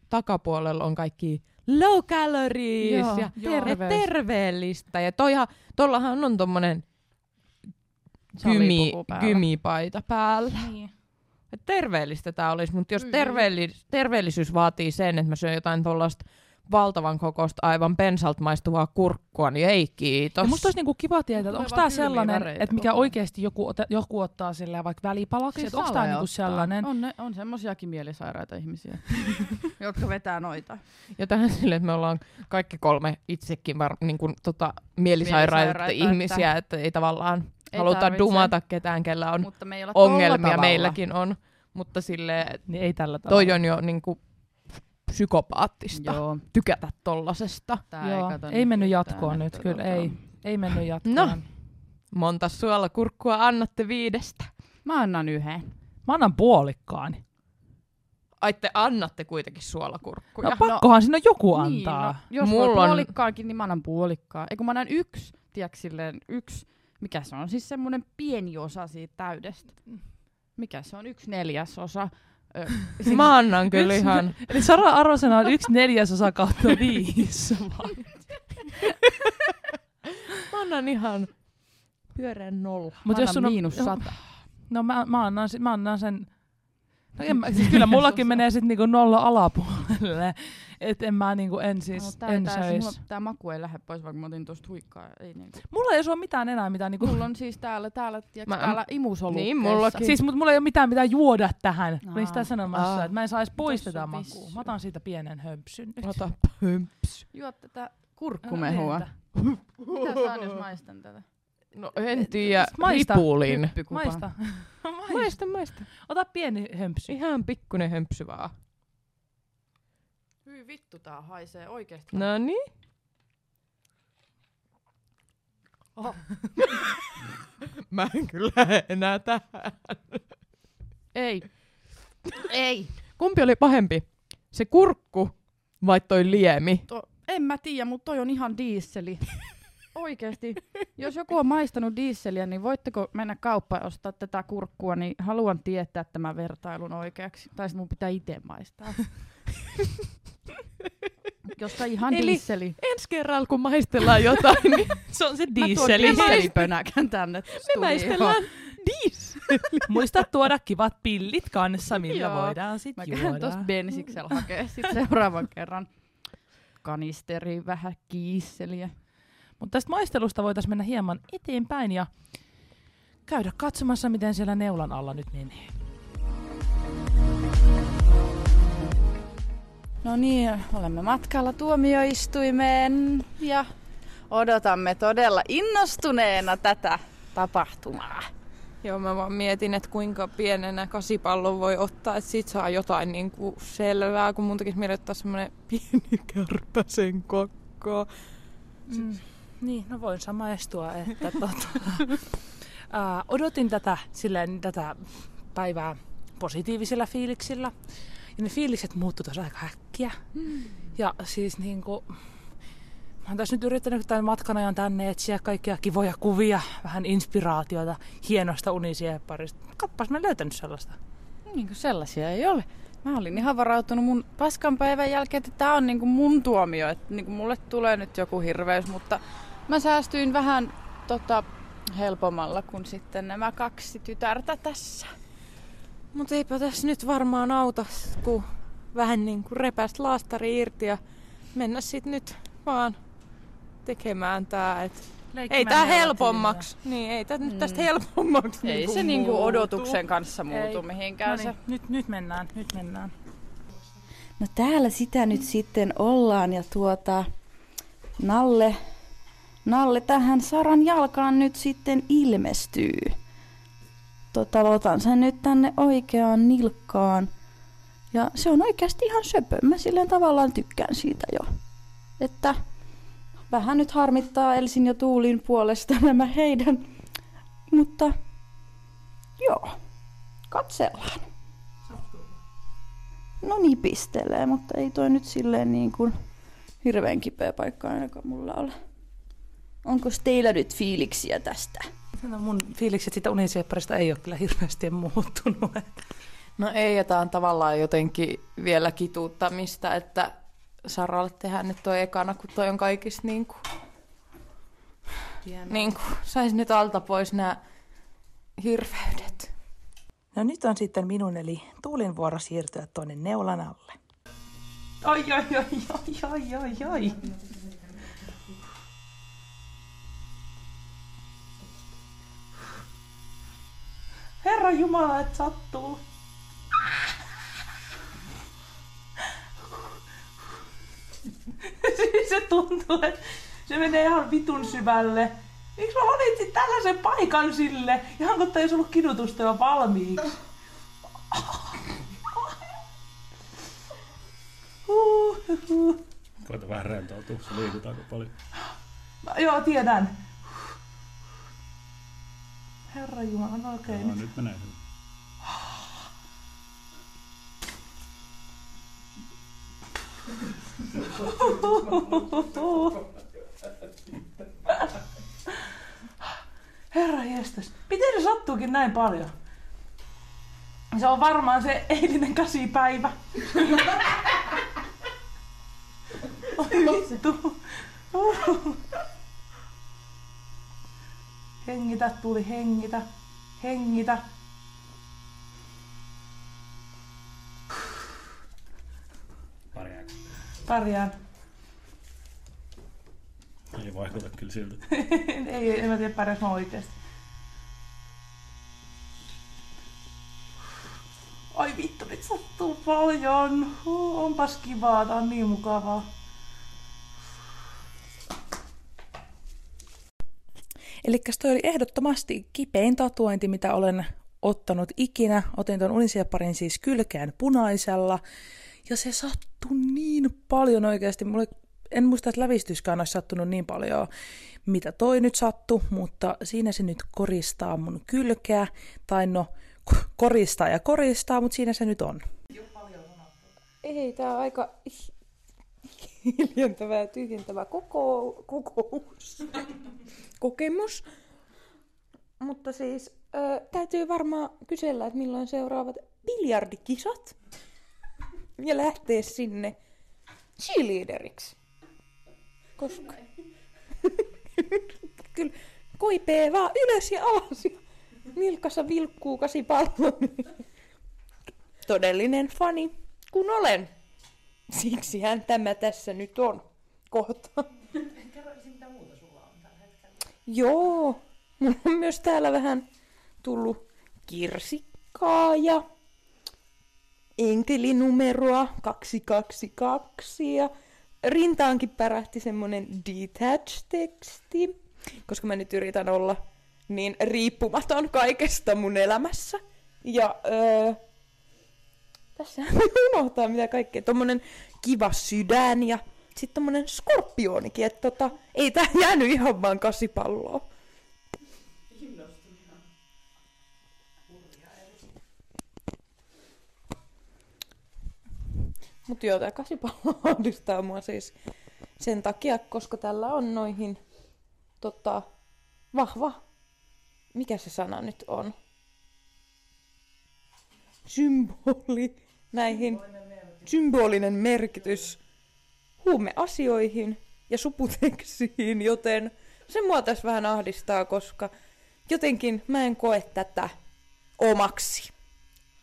takapuolella on kaikki low calories Joo, ja Terveys. terveellistä. Ja toihan, tollahan on tommonen gymi, salipuku päällä. gymipaita päällä. Niin. Et terveellistä tää olisi, mutta jos Kyllä. terveellis- terveellisyys vaatii sen, että mä syön jotain tollasta valtavan kokosta aivan pensalta maistuvaa kurkkua, niin ei kiitos. Ja musta olisi niinku kiva tietää, että onko kylmiä sellainen, että mikä oikeasti joku, ota, joku ottaa silleen vaikka välipalaksi, Siis että onko tää Sale niinku sellainen. On, ne, on semmosiakin mielisairaita ihmisiä, jotka vetää noita. Ja tähän silleen, että me ollaan kaikki kolme itsekin var, niin kuin, tota, mielisairaita, Mielisairaita, ihmisiä, että ei tavallaan Ei haluta tarvitse. dumata ketään, kellä on Mutta me ongelmia, meilläkin on. Mutta silleen, Niin ei tällä tavalla. toi on jo niin kuin, psykopaattista Joo, tykätä tollasesta. tää Joo, kato ei mennyt yhtään, jatkoon nyt, kyllä tota- ei. Ei mennyt jatkoon. No. Monta suolakurkkua annatte viidestä? Mä annan yhden. Mä annan puolikkaan. Ai te annatte kuitenkin suolakurkkuja. No pakkohan siinä joku Niin, antaa. no, jos Mulla on- puolikkaankin, niin mä annan puolikkaan. Eikö mä annan yksi, tiedätkö silleen, yksi, mikä se on, siis semmoinen pieni osa siitä täydestä. Mikä se on, yksi neljäsosa. Mä annan kyllä Yksi- ihan... Eli Sara arvosana on yksi neljäsosa kautta viisi. Mä annan ihan pyöreän nolla. Mut Mut jos jos sun on- miinus sata. No mä, mä, annan, mä annan sen... No en, mä, siis kyllä mullakin menee sit niinku nolla alapuolelle. Et en mä niinku en siis, No, tää, en tää, söis. mulla, tää maku ei lähde pois, vaikka mä otin tuosta huikkaa. Ei niinku. Mulla ei ole mitään enää mitään niinku... Mulla on siis täällä, täällä, tiedätkö, Mä- täällä imusolukkeessa. Niin, mullakin. Siis mut mulla ei ole mitään mitä juoda tähän. Mä olin sitä Aa. sanomassa, Aa. että mä en saisi pois tätä makua. Mä otan siitä pienen hömpsyn nyt. Ota hömps. Juot tätä kurkkumehua. Mitä saan, jos maistan tätä? No en tiedä, Maista. ripulin. Hyppykupa. Maista. Maista, maista. Ota pieni hömpsy. Ihan pikkunen hömpsy vaan. Hyi vittu, tää haisee oikeesti. No niin. Oho. Mä en kyllä enää tähän. Ei. Ei. Kumpi oli pahempi? Se kurkku vai toi liemi? To, en mä tiedä, mutta toi on ihan diisseli. Oikeesti. Jos joku on maistanut diisseliä, niin voitteko mennä kauppaan ja ostaa tätä kurkkua, niin haluan tietää tämän vertailun oikeaksi. Tai mun pitää itse maistaa. Jos tää ihan Eli- diisseli. Ensi kerralla kun maistellaan jotain, niin Se on se Mä tuon dieseli. dieselipönäkän tänne me studioon. maistellaan diesel. Muista tuoda kivat pillit kanssa, millä Joo. voidaan Mä sitten käyn juoda. tuossa bensiksellä hakee sit seuraavan kerran kanisteriin vähän kiisseliä. Mutta tästä maistelusta voitaisiin mennä hieman eteenpäin ja käydä katsomassa, miten siellä neulan alla nyt menee. No niin, olemme matkalla tuomioistuimeen ja odotamme todella innostuneena tätä tapahtumaa. Joo, mä vaan mietin, että kuinka pienenä kasipallon voi ottaa, että sit saa jotain niin kuin selvää, kun mun tekisi mieli ottaa semmonen pieni kärpäsen kokko. Mm. Niin, no voin samaistua, että tota, ää, odotin tätä, silleen, tätä päivää positiivisilla fiiliksillä. Ja ne fiilikset muuttu tuossa aika äkkiä. Mm. Ja siis niin kuin, mä oon tässä nyt yrittänyt tämän matkan ajan tänne etsiä kaikkia kivoja kuvia, vähän inspiraatiota hienosta unisieparista. Kappas mä löytänyt sellaista. Niin kuin sellaisia ei ole. Mä olin ihan varautunut mun paskan päivän jälkeen, että tää on niinku mun tuomio, että niinku mulle tulee nyt joku hirveys, mutta mä säästyin vähän tota, helpommalla kuin sitten nämä kaksi tytärtä tässä. Mutta eipä tässä nyt varmaan auta, kun vähän niin kuin repästä laastari irti ja mennä sit nyt vaan tekemään tää. Et ei tää helpommaksi. Niin, ei tää mm. nyt tästä helpommaksi Ei niinku se niinku muutu. odotuksen kanssa muutu Ei. mihinkään. No se. niin, nyt, nyt mennään, nyt mennään. No täällä sitä nyt sitten ollaan ja tuota Nalle, Nalle tähän Saran jalkaan nyt sitten ilmestyy. Tota, otan sen nyt tänne oikeaan nilkkaan. Ja se on oikeasti ihan söpö. Mä silleen tavallaan tykkään siitä jo. Että vähän nyt harmittaa Elsin ja Tuulin puolesta nämä heidän. Mutta joo, katsellaan. No nipistelee, mutta ei toi nyt silleen niin kuin hirveän kipeä paikka ainakaan mulla ole. Onko teillä nyt fiiliksiä tästä? No mun fiilikset siitä unisieparista ei ole kyllä hirveästi muuttunut. No ei, ja tää on tavallaan jotenkin vielä kituuttamista, että Saralle tehdään nyt toi ekana, kun toi on kaikista niin kuin, niin kuin, sais nyt alta pois nämä hirveydet. No nyt on sitten minun eli Tuulin vuoro siirtyä tuonne neulan alle. Ai, ai, ai, ai, ai, ai, ai. Herra Jumala, että sattuu. siis se tuntuu, että se menee ihan vitun syvälle. Miksi mä valitsin tällaisen paikan sille? Ihan kun ei ollut kidutusta jo valmiiksi. Koita vähän rentoutua, se liikutaanko paljon. Mä- Joo, tiedän. Herra Jumala, no okei. Joo, nyt. nyt menee hyvin. Herra jestas. Miten se sattuukin näin paljon? Se on varmaan se eilinen käsipäivä. Oi vittu. Hengitä, tuli hengitä. Hengitä. Pärjääkö? Pärjään. Ei vaikuta kyllä siltä. ei, en mä tiedä pärjääs mä oikeesti. Ai vittu, nyt sattuu paljon. Onpas kivaa, tää on niin mukavaa. Eli toi oli ehdottomasti kipein tatuointi, mitä olen ottanut ikinä. Otin ton unisieparin siis kylkeen punaisella. Ja se sattui niin paljon oikeasti. Mulle, en muista, että lävistyskään olisi sattunut niin paljon, mitä toi nyt sattui, mutta siinä se nyt koristaa mun kylkeä. Tai no, ko- koristaa ja koristaa, mutta siinä se nyt on. Ei, tää on aika hiljentävä ja tyhjentävä koko, kokous. Kokemus. Mutta siis ö, täytyy varmaan kysellä, että milloin seuraavat biljardikisat. Ja lähteä sinne cheerleaderiksi. Koska... Kyllä koipee vaan ylös ja alas ja nilkassa vilkkuu kasi pallo. Todellinen fani, kun olen. Siksihän tämä tässä nyt on kohta. Joo, mulla on myös täällä vähän tullut kirsikkaa ja enkelinumeroa 222 ja rintaankin pärähti semmonen detach-teksti, koska mä nyt yritän olla niin riippumaton kaikesta mun elämässä. Ja öö, tässä unohtaa mitä kaikkea. Tommonen kiva sydän ja sitten tommonen skorpionikin, että tota, ei tää jäänyt ihan vaan kasipalloa. Mutta joo, tää kasipallo ahdistaa mua siis sen takia, koska tällä on noihin tota, vahva, mikä se sana nyt on? Symboli näihin, symbolinen merkitys huumeasioihin ja suputeksiin, joten se mua tässä vähän ahdistaa, koska jotenkin mä en koe tätä omaksi.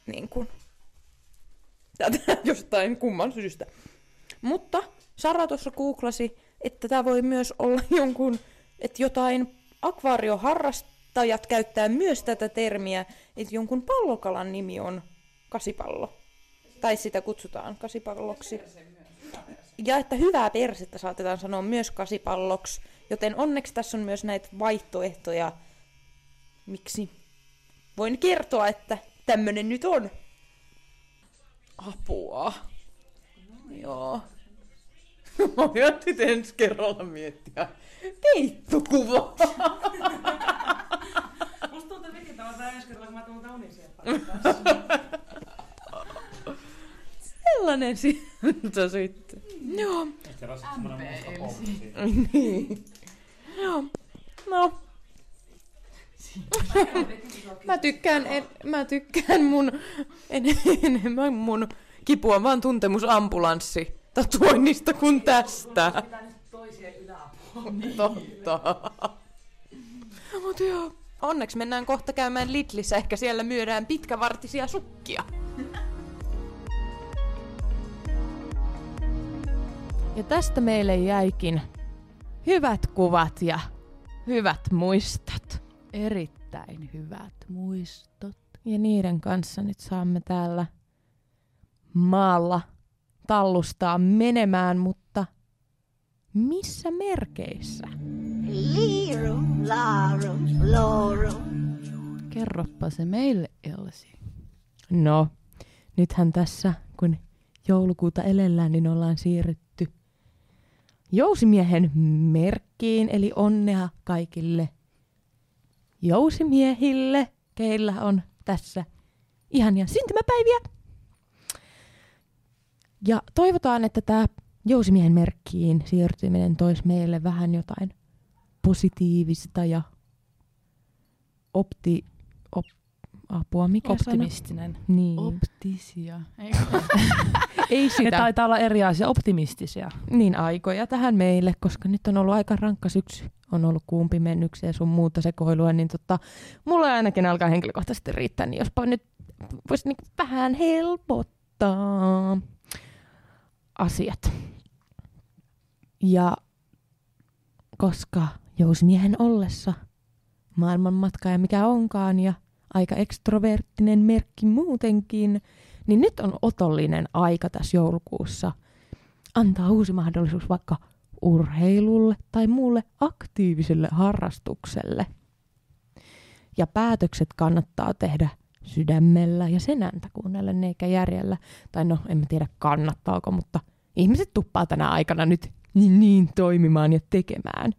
Niin kuin, tätä jostain kumman syystä. Mutta Sara tuossa googlasi, että tämä voi myös olla jonkun, että jotain akvaarioharrastajat käyttää myös tätä termiä, että jonkun pallokalan nimi on kasipallo. Tai sitä kutsutaan kasipalloksi. Ja että hyvää persettä saatetaan sanoa myös kasipalloksi, joten onneksi tässä on myös näitä vaihtoehtoja, miksi voin kertoa, että tämmönen nyt on. Apua. Joo. Mä aion nyt ensi kerralla miettiä peittokuva. Musta tuntuu vikittävä tää ensi kerralla, kun mä tuun unisieppa. Sellainen siltä sitten. Joo. Musta pommi siitä. Niin. Joo. No. mä tykkään, en, mä tykkään mun en, enemmän mun kipua vaan tuntemusambulanssi tatuoinnista kuin tästä. Totta. Mut joo. Onneksi mennään kohta käymään Lidlissä, ehkä siellä myydään pitkävartisia sukkia. Ja tästä meille jäikin hyvät kuvat ja hyvät muistot. Erittäin hyvät muistot. Ja niiden kanssa nyt saamme täällä maalla tallustaa menemään, mutta missä merkeissä? Lirum, larum, lorum. Kerroppa se meille, Elsi. No, nythän tässä, kun joulukuuta elellään, niin ollaan siirrytty jousimiehen merkkiin, eli onnea kaikille jousimiehille, keillä on tässä ihania syntymäpäiviä. Ja toivotaan, että tämä jousimiehen merkkiin siirtyminen toisi meille vähän jotain positiivista ja opti, op, apua, mikä Optimistinen. sana? Niin. Optisia. Eikö? Ei Ne sitä. taitaa olla eri asia, optimistisia. niin aikoja tähän meille, koska nyt on ollut aika rankka syksy. On ollut kuumpimennyksiä ja sun muuta sekoilua, niin tota, mulla ainakin alkaa henkilökohtaisesti riittää, niin jospa nyt voisi niinku vähän helpottaa asiat. Ja koska jousimiehen ollessa maailmanmatkaaja mikä onkaan ja aika ekstroverttinen merkki muutenkin, niin nyt on otollinen aika tässä joulukuussa antaa uusi mahdollisuus vaikka urheilulle tai muulle aktiiviselle harrastukselle. Ja päätökset kannattaa tehdä sydämellä ja senäntä kuunnellen eikä järjellä. Tai no, en mä tiedä kannattaako, mutta ihmiset tuppaa tänä aikana nyt niin, niin toimimaan ja tekemään.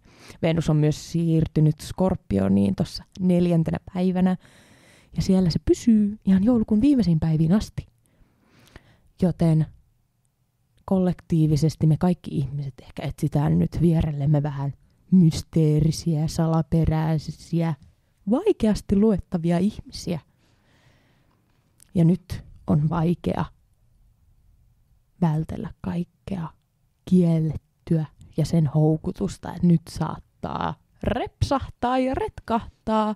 Venus on myös siirtynyt Skorpioniin tuossa neljäntenä päivänä, ja siellä se pysyy ihan joulukuun viimeisiin päiviin asti. Joten kollektiivisesti me kaikki ihmiset ehkä etsitään nyt vierellemme vähän mysteerisiä, salaperäisiä, vaikeasti luettavia ihmisiä. Ja nyt on vaikea vältellä kaikkea kiellettyä ja sen houkutusta, että nyt saattaa repsahtaa ja retkahtaa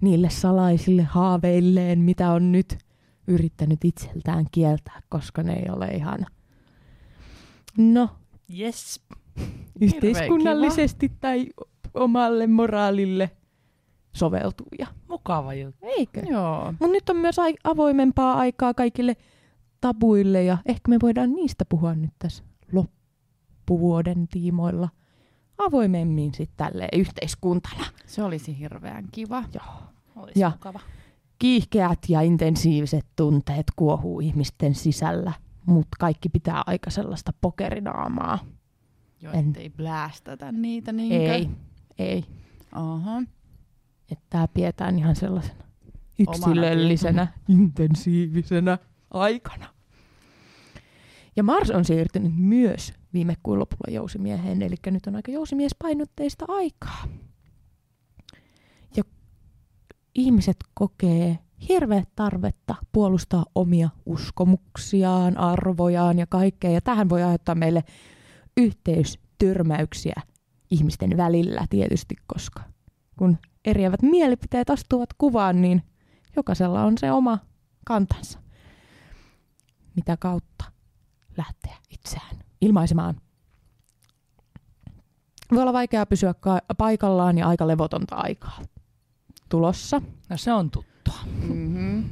niille salaisille haaveilleen, mitä on nyt yrittänyt itseltään kieltää, koska ne ei ole ihan, no, Yes. yhteiskunnallisesti tai omalle moraalille soveltuvia. Mukava juttu. Eikö? Joo. Mutta nyt on myös avoimempaa aikaa kaikille tabuille ja ehkä me voidaan niistä puhua nyt tässä loppuvuoden tiimoilla avoimemmin sitten tälleen yhteiskuntana. Se olisi hirveän kiva. Olisi Ja- mukava. Kiihkeät ja intensiiviset tunteet kuohuu ihmisten sisällä, mutta kaikki pitää aika sellaista pokerinaamaa. Jo, En- ettei blästätä niitä niinkö? Ei, ei. Aha. Että tämä pidetään ihan sellaisena yksilöllisenä, intensiivisenä aikana. Ja Mars on siirtynyt myös viime kuun lopulla jousimieheen, eli nyt on aika jousimiespainotteista aikaa. Ja ihmiset kokee hirveät tarvetta puolustaa omia uskomuksiaan, arvojaan ja kaikkea. Ja tähän voi aiheuttaa meille yhteystyrmäyksiä ihmisten välillä tietysti, koska kun eriävät mielipiteet astuvat kuvaan, niin jokaisella on se oma kantansa, mitä kautta lähteä itseään ilmaisemaan. Voi olla vaikeaa pysyä ka- paikallaan ja aika levotonta aikaa tulossa. No se on tuttua. Mm-hmm.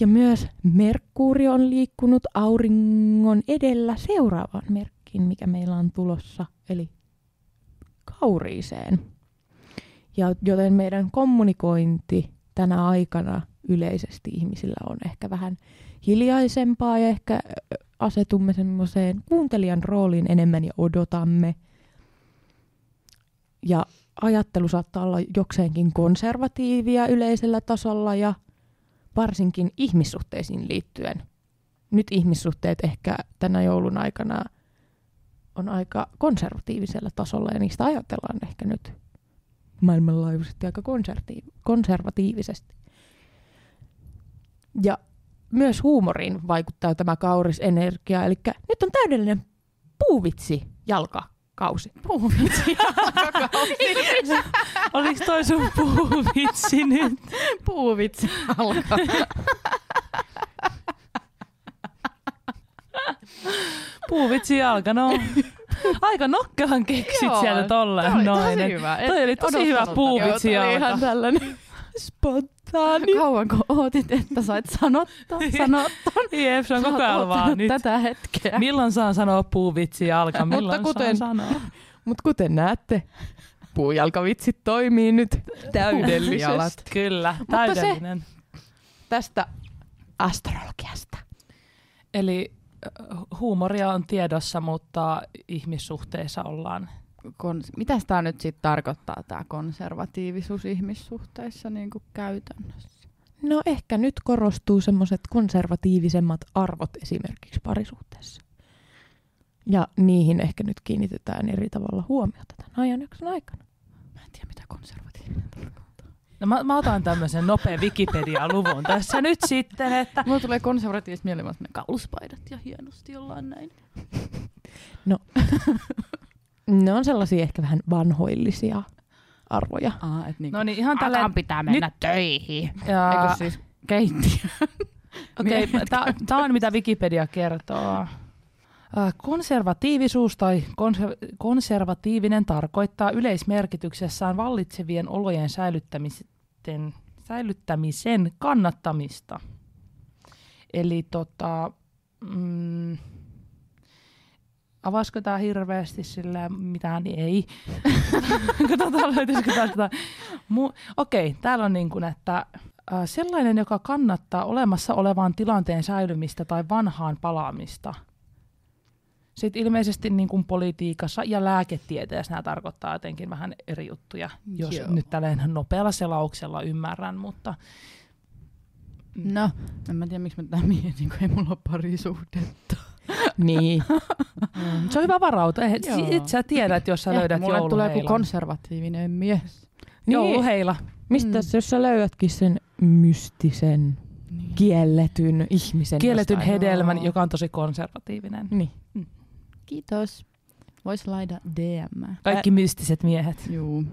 Ja myös Merkkuuri on liikkunut auringon edellä seuraavaan merkkiin, mikä meillä on tulossa, eli kauriiseen. Ja joten meidän kommunikointi tänä aikana yleisesti ihmisillä on ehkä vähän hiljaisempaa ja ehkä asetumme semmoiseen kuuntelijan rooliin enemmän ja odotamme. Ja ajattelu saattaa olla jokseenkin konservatiivia yleisellä tasolla ja varsinkin ihmissuhteisiin liittyen. Nyt ihmissuhteet ehkä tänä joulun aikana on aika konservatiivisella tasolla ja niistä ajatellaan ehkä nyt maailmanlaajuisesti aika konservatiiv- konservatiivisesti. Ja myös huumoriin vaikuttaa tämä kaurisenergia, eli nyt on täydellinen puuvitsi jalkakausi. Puuvitsi. Oliko toi sun puuvitsi nyt? Puuvitsi alkaa. Puuvitsi jalka, no. Aika nokkelan keksit Joo, sieltä tolleen. Toi oli noin. tosi hyvä. Et Toi oli tosi hyvä puuvitsi. Joo, toi oli jalka. ihan tällainen spontaani. Kauanko ootit, että sait sanottaa, sanottaa? Jep, se on koko ajan vaan nyt. tätä hetkeä. Milloin saan sanoa puuvitsi? Mutta Milloin kuten- saan sanoa? Mutta kuten näette, puujalkavitsit toimii nyt täydellisesti. Kyllä, Mutta se- täydellinen. Tästä astrologiasta. Eli huumoria on tiedossa, mutta ihmissuhteissa ollaan. Kons- Mitäs tämä nyt sitten tarkoittaa, tämä konservatiivisuus ihmissuhteissa niin kuin käytännössä? No ehkä nyt korostuu semmoiset konservatiivisemmat arvot esimerkiksi parisuhteessa. Ja niihin ehkä nyt kiinnitetään eri tavalla huomiota tämän ajanjakson aikana. Mä en tiedä, mitä konservatiivinen tarkoittaa. No mä, mä otan tämmöisen nopean Wikipedia-luvun tässä nyt sitten, että Mulla tulee konservatiivista mieleen semmonen kauluspaidat ja hienosti ollaan näin. Ne on sellaisia ehkä vähän vanhoillisia arvoja. Aa, et niinku, no niin ihan tälleen, pitää mennä nyt... töihin. ja, Eikö siis keittiö? okei, tämä on mitä Wikipedia kertoo. Konservatiivisuus tai konser- konservatiivinen tarkoittaa yleismerkityksessään vallitsevien olojen säilyttämisen, säilyttämisen kannattamista. Eli tota, mm, avaisiko tämä hirveästi sillä mitään, niin ei. Katsotaan, löytyisikö täältä. Mu- Okei, täällä on niin kuin, että sellainen, joka kannattaa olemassa olevan tilanteen säilymistä tai vanhaan palaamista. Sitten ilmeisesti niin kuin politiikassa ja lääketieteessä nämä tarkoittaa jotenkin vähän eri juttuja, jos Joo. nyt tälleen nopealla selauksella ymmärrän, mutta No, en mä tiedä miksi mä tätä mietin, kun ei mulla ole parisuhdetta. Niin. mm, se on hyvä varautua. Joo. Sit sä tiedät, jos sä löydät mulle tulee joku konservatiivinen mies. Niin. Jouluheila. Mistä Mm. jos sä löydätkin sen mystisen, Niin. kielletyn ihmisen Kielletyn jostain? hedelmän, Joo. joka on tosi konservatiivinen. Niin. Kiitos. Vois laida DM. Kaikki mystiset miehet. Juu.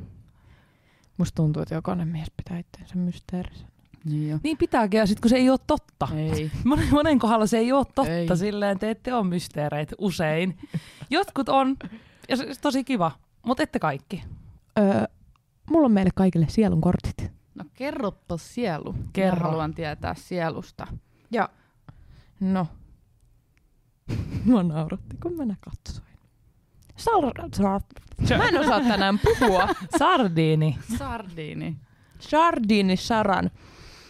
Musta tuntuu, että jokainen mies pitää itseänsä mysteerisen. Niin jo. Niin pitääkin, ja sitten kun se ei ole totta. Ei. Monen, monen kohdalla se ei ole totta, Ei. silleen te ette ole mysteereitä usein. Jotkut on, ja se, se tosi kiva. Mutta ette kaikki. Öö, mulla on meille kaikille sielun kortit. No kerroppa sielu. Kerro. Mä haluan tietää sielusta. No. Mua nauratti, kun mä katsoin. Sal- sal- mä en osaa tänään puhua. Sardiini. Sardiini. Sardini Saran.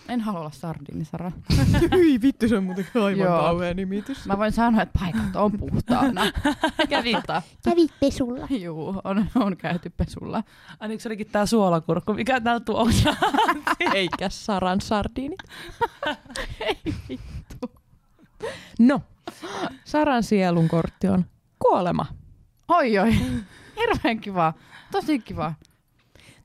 En halua olla sardiini, Sara. Hyi vittu, se on muuten aivan kauhea nimitys. Mä voin sanoa, että paikat on puhtaana. Kävit. Kävit pesulla. Juu, on, on käyty pesulla. Aina se olikin tää suolakurkku, mikä täällä tuossa. Eikä Saran sardinit. No, Saran sielun kortti on kuolema. Oi oi, hirveän kiva. Tosi kiva.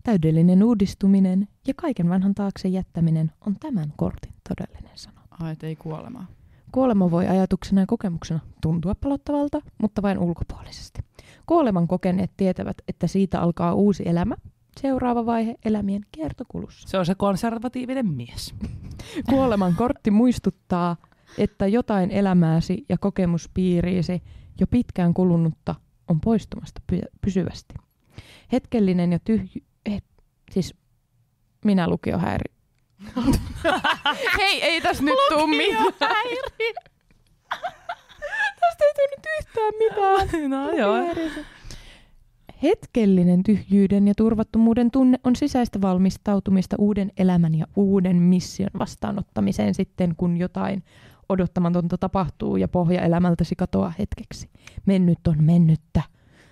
Täydellinen uudistuminen ja kaiken vanhan taakse jättäminen on tämän kortin todellinen sana. Ai, ei kuolemaa. Kuolema voi ajatuksena ja kokemuksena tuntua pelottavalta, mutta vain ulkopuolisesti. Kuoleman kokeneet tietävät, että siitä alkaa uusi elämä, seuraava vaihe elämien kiertokulussa. Se on se konservatiivinen mies. Kuoleman kortti muistuttaa, että jotain elämääsi ja kokemuspiiriisi jo pitkään kulunutta on poistumasta py- pysyvästi. Hetkellinen ja tyhjy... Eh, siis minä lukiohäiri. Hei, ei tässä nyt tuu mitään. Tästä ei tuu nyt yhtään mitään. No joo. Hetkellinen tyhjyyden ja turvattomuuden tunne on sisäistä valmistautumista uuden elämän ja uuden mission vastaanottamiseen sitten, kun jotain odottamatonta tapahtuu ja pohja elämältäsi katoaa hetkeksi. Mennyt on mennyttä.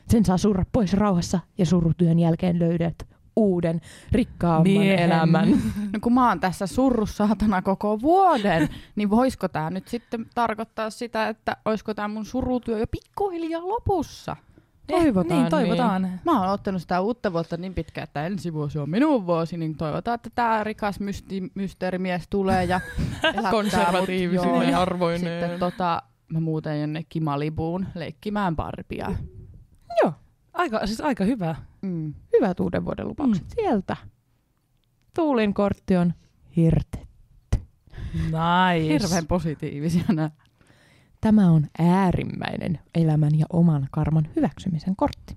Sen saa surra pois rauhassa ja surutyön jälkeen löydät uuden, rikkaamman Miehen. elämän. No kun mä oon tässä surrut saatana koko vuoden, niin voisiko tää nyt sitten tarkoittaa sitä, että oisko tää mun surutyö jo pikkuhiljaa lopussa? Toivotaan niin, toivotaan. Mä oon ottanut sitä uutta vuotta niin pitkään, että ensi vuosi on minun vuosi, niin toivotaan, että tämä rikas mysti, mysteerimies tulee ja joo, ja arvoineen. Sitten tota, mä muuten jonnekin Malibuun leikkimään Barbia. Joo, Aika, siis aika hyvä. Mm. hyvät uuden vuoden lupaukset mm. sieltä. Tuulin kortti on hirte. Nice. Hirveän positiivisia. Tämä on äärimmäinen elämän ja oman karman hyväksymisen kortti.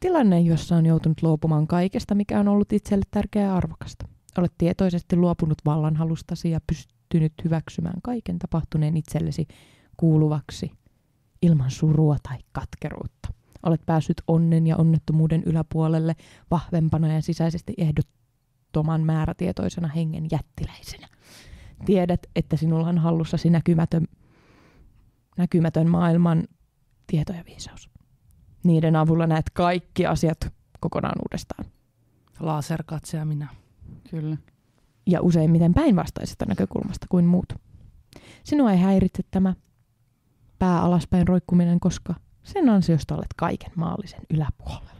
Tilanne, jossa on joutunut luopumaan kaikesta, mikä on ollut itselle tärkeää ja arvokasta. Olet tietoisesti luopunut vallanhalustasi ja pystynyt hyväksymään kaiken tapahtuneen itsellesi kuuluvaksi ilman surua tai katkeruutta. Olet päässyt onnen ja onnettomuuden yläpuolelle vahvempana ja sisäisesti ehdottoman määrätietoisena hengen jättiläisenä. Tiedät, että sinulla on hallussasi näkymätön näkymätön maailman tieto ja viisaus. Niiden avulla näet kaikki asiat kokonaan uudestaan. Laserkatse ja minä. Kyllä. Ja useimmiten päinvastaisesta näkökulmasta kuin muut. Sinua ei häiritse tämä pää alaspäin roikkuminen, koska sen ansiosta olet kaiken maallisen yläpuolella.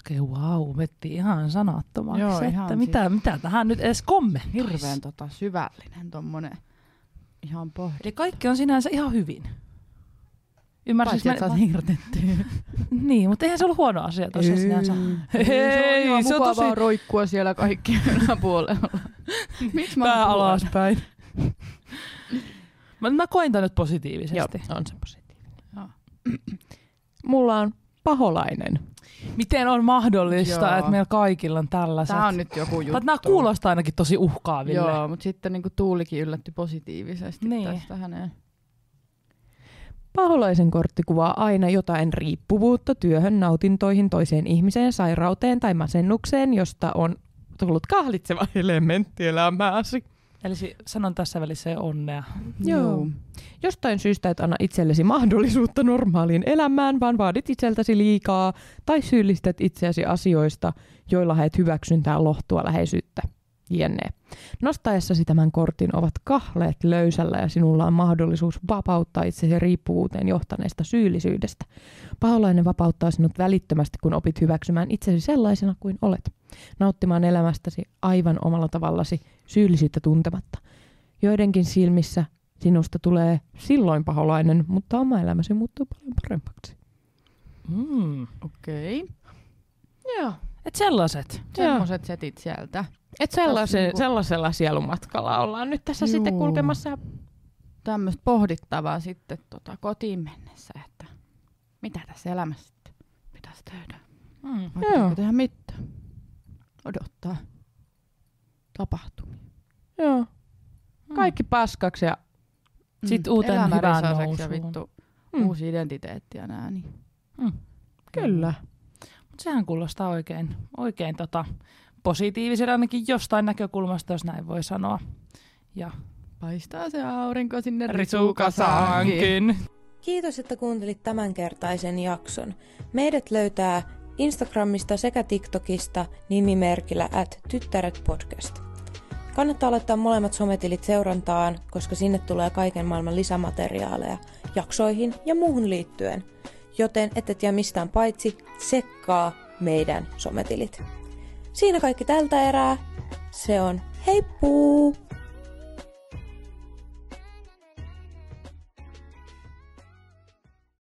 Okei, okay, wow, vetti ihan sanattomaksi, Joo, että ihan mitä, mitä tähän nyt edes kommentoisi. Hirveän tota, syvällinen tommonen ihan pohdi. Eli kaikki on sinänsä ihan hyvin. Paitsi, että sä oot hirtetty. Niin, mutta eihän se ollut huono asia tosiaan sinänsä. Ei, Hei, se on, se on mukavaa tosi- roikkua siellä kaikki yläpuolella. Miksi mä Pää alaspäin. mä, mä koin tän nyt positiivisesti. on se positiivinen. Mulla on paholainen. Miten on mahdollista, Joo. että meillä kaikilla on tällaiset? Tää on nyt joku juttu. Nämä kuulostaa ainakin tosi uhkaaville. Joo, mutta sitten niinku Tuulikin yllätti positiivisesti Niin. tästä häneen. Paholaisen kortti kuvaa aina jotain riippuvuutta työhön, nautintoihin, toiseen ihmiseen, sairauteen tai masennukseen, josta on tullut kahlitseva elementti elämääsi. Eli sanon tässä välissä onnea. Joo. Jostain syystä et anna itsellesi mahdollisuutta normaaliin elämään, vaan vaadit itseltäsi liikaa tai syyllistät itseäsi asioista, joilla haet hyväksyntää, lohtua, läheisyyttä. Jenne. Nostaessasi tämän kortin ovat kahleet löysällä ja sinulla on mahdollisuus vapauttaa itsesi riippuvuuteen johtaneesta syyllisyydestä. Paholainen vapauttaa sinut välittömästi, kun opit hyväksymään itsesi sellaisena kuin olet. Nauttimaan elämästäsi aivan omalla tavallasi syyllisyyttä tuntematta. Joidenkin silmissä sinusta tulee silloin paholainen, mutta oma elämäsi muuttuu paljon paremmaksi. Mm. Okei. Okay. Joo. Et sellaiset. Semmoiset setit sieltä. Et sellaisen, niinku- sellaisella sielumatkalla ollaan nyt tässä Juu. sitten kulkemassa. Tämmöistä pohdittavaa sitten tota, kotiin mennessä, että mitä tässä elämässä sitten pitäisi tehdä. Mm. Voitteko tehdä mitään? Odottaa tapahtumia. Joo. Mm. Kaikki paskaksi ja Sit uuteen elämä hyvään risaiseksi nousuun. ja vittu Mm. uusi identiteetti ja nää. Niin. kyllä. Mut sehän kuulostaa oikein, oikein tota, positiiviselle ainakin jostain näkökulmasta, jos näin voi sanoa. Ja Paistaa se aurinko sinne risukasaankin. Kiitos, että kuuntelit tämänkertaisen jakson. Meidät löytää Instagramista sekä TikTokista nimimerkillä at tyttäret podcast. Kannattaa laittaa molemmat sometilit seurantaan, koska sinne tulee kaiken maailman lisämateriaaleja jaksoihin ja muuhun liittyen. Joten ette jää mistään paitsi sekkaa meidän sometilit. Siinä kaikki tältä erää. Se on heippuu!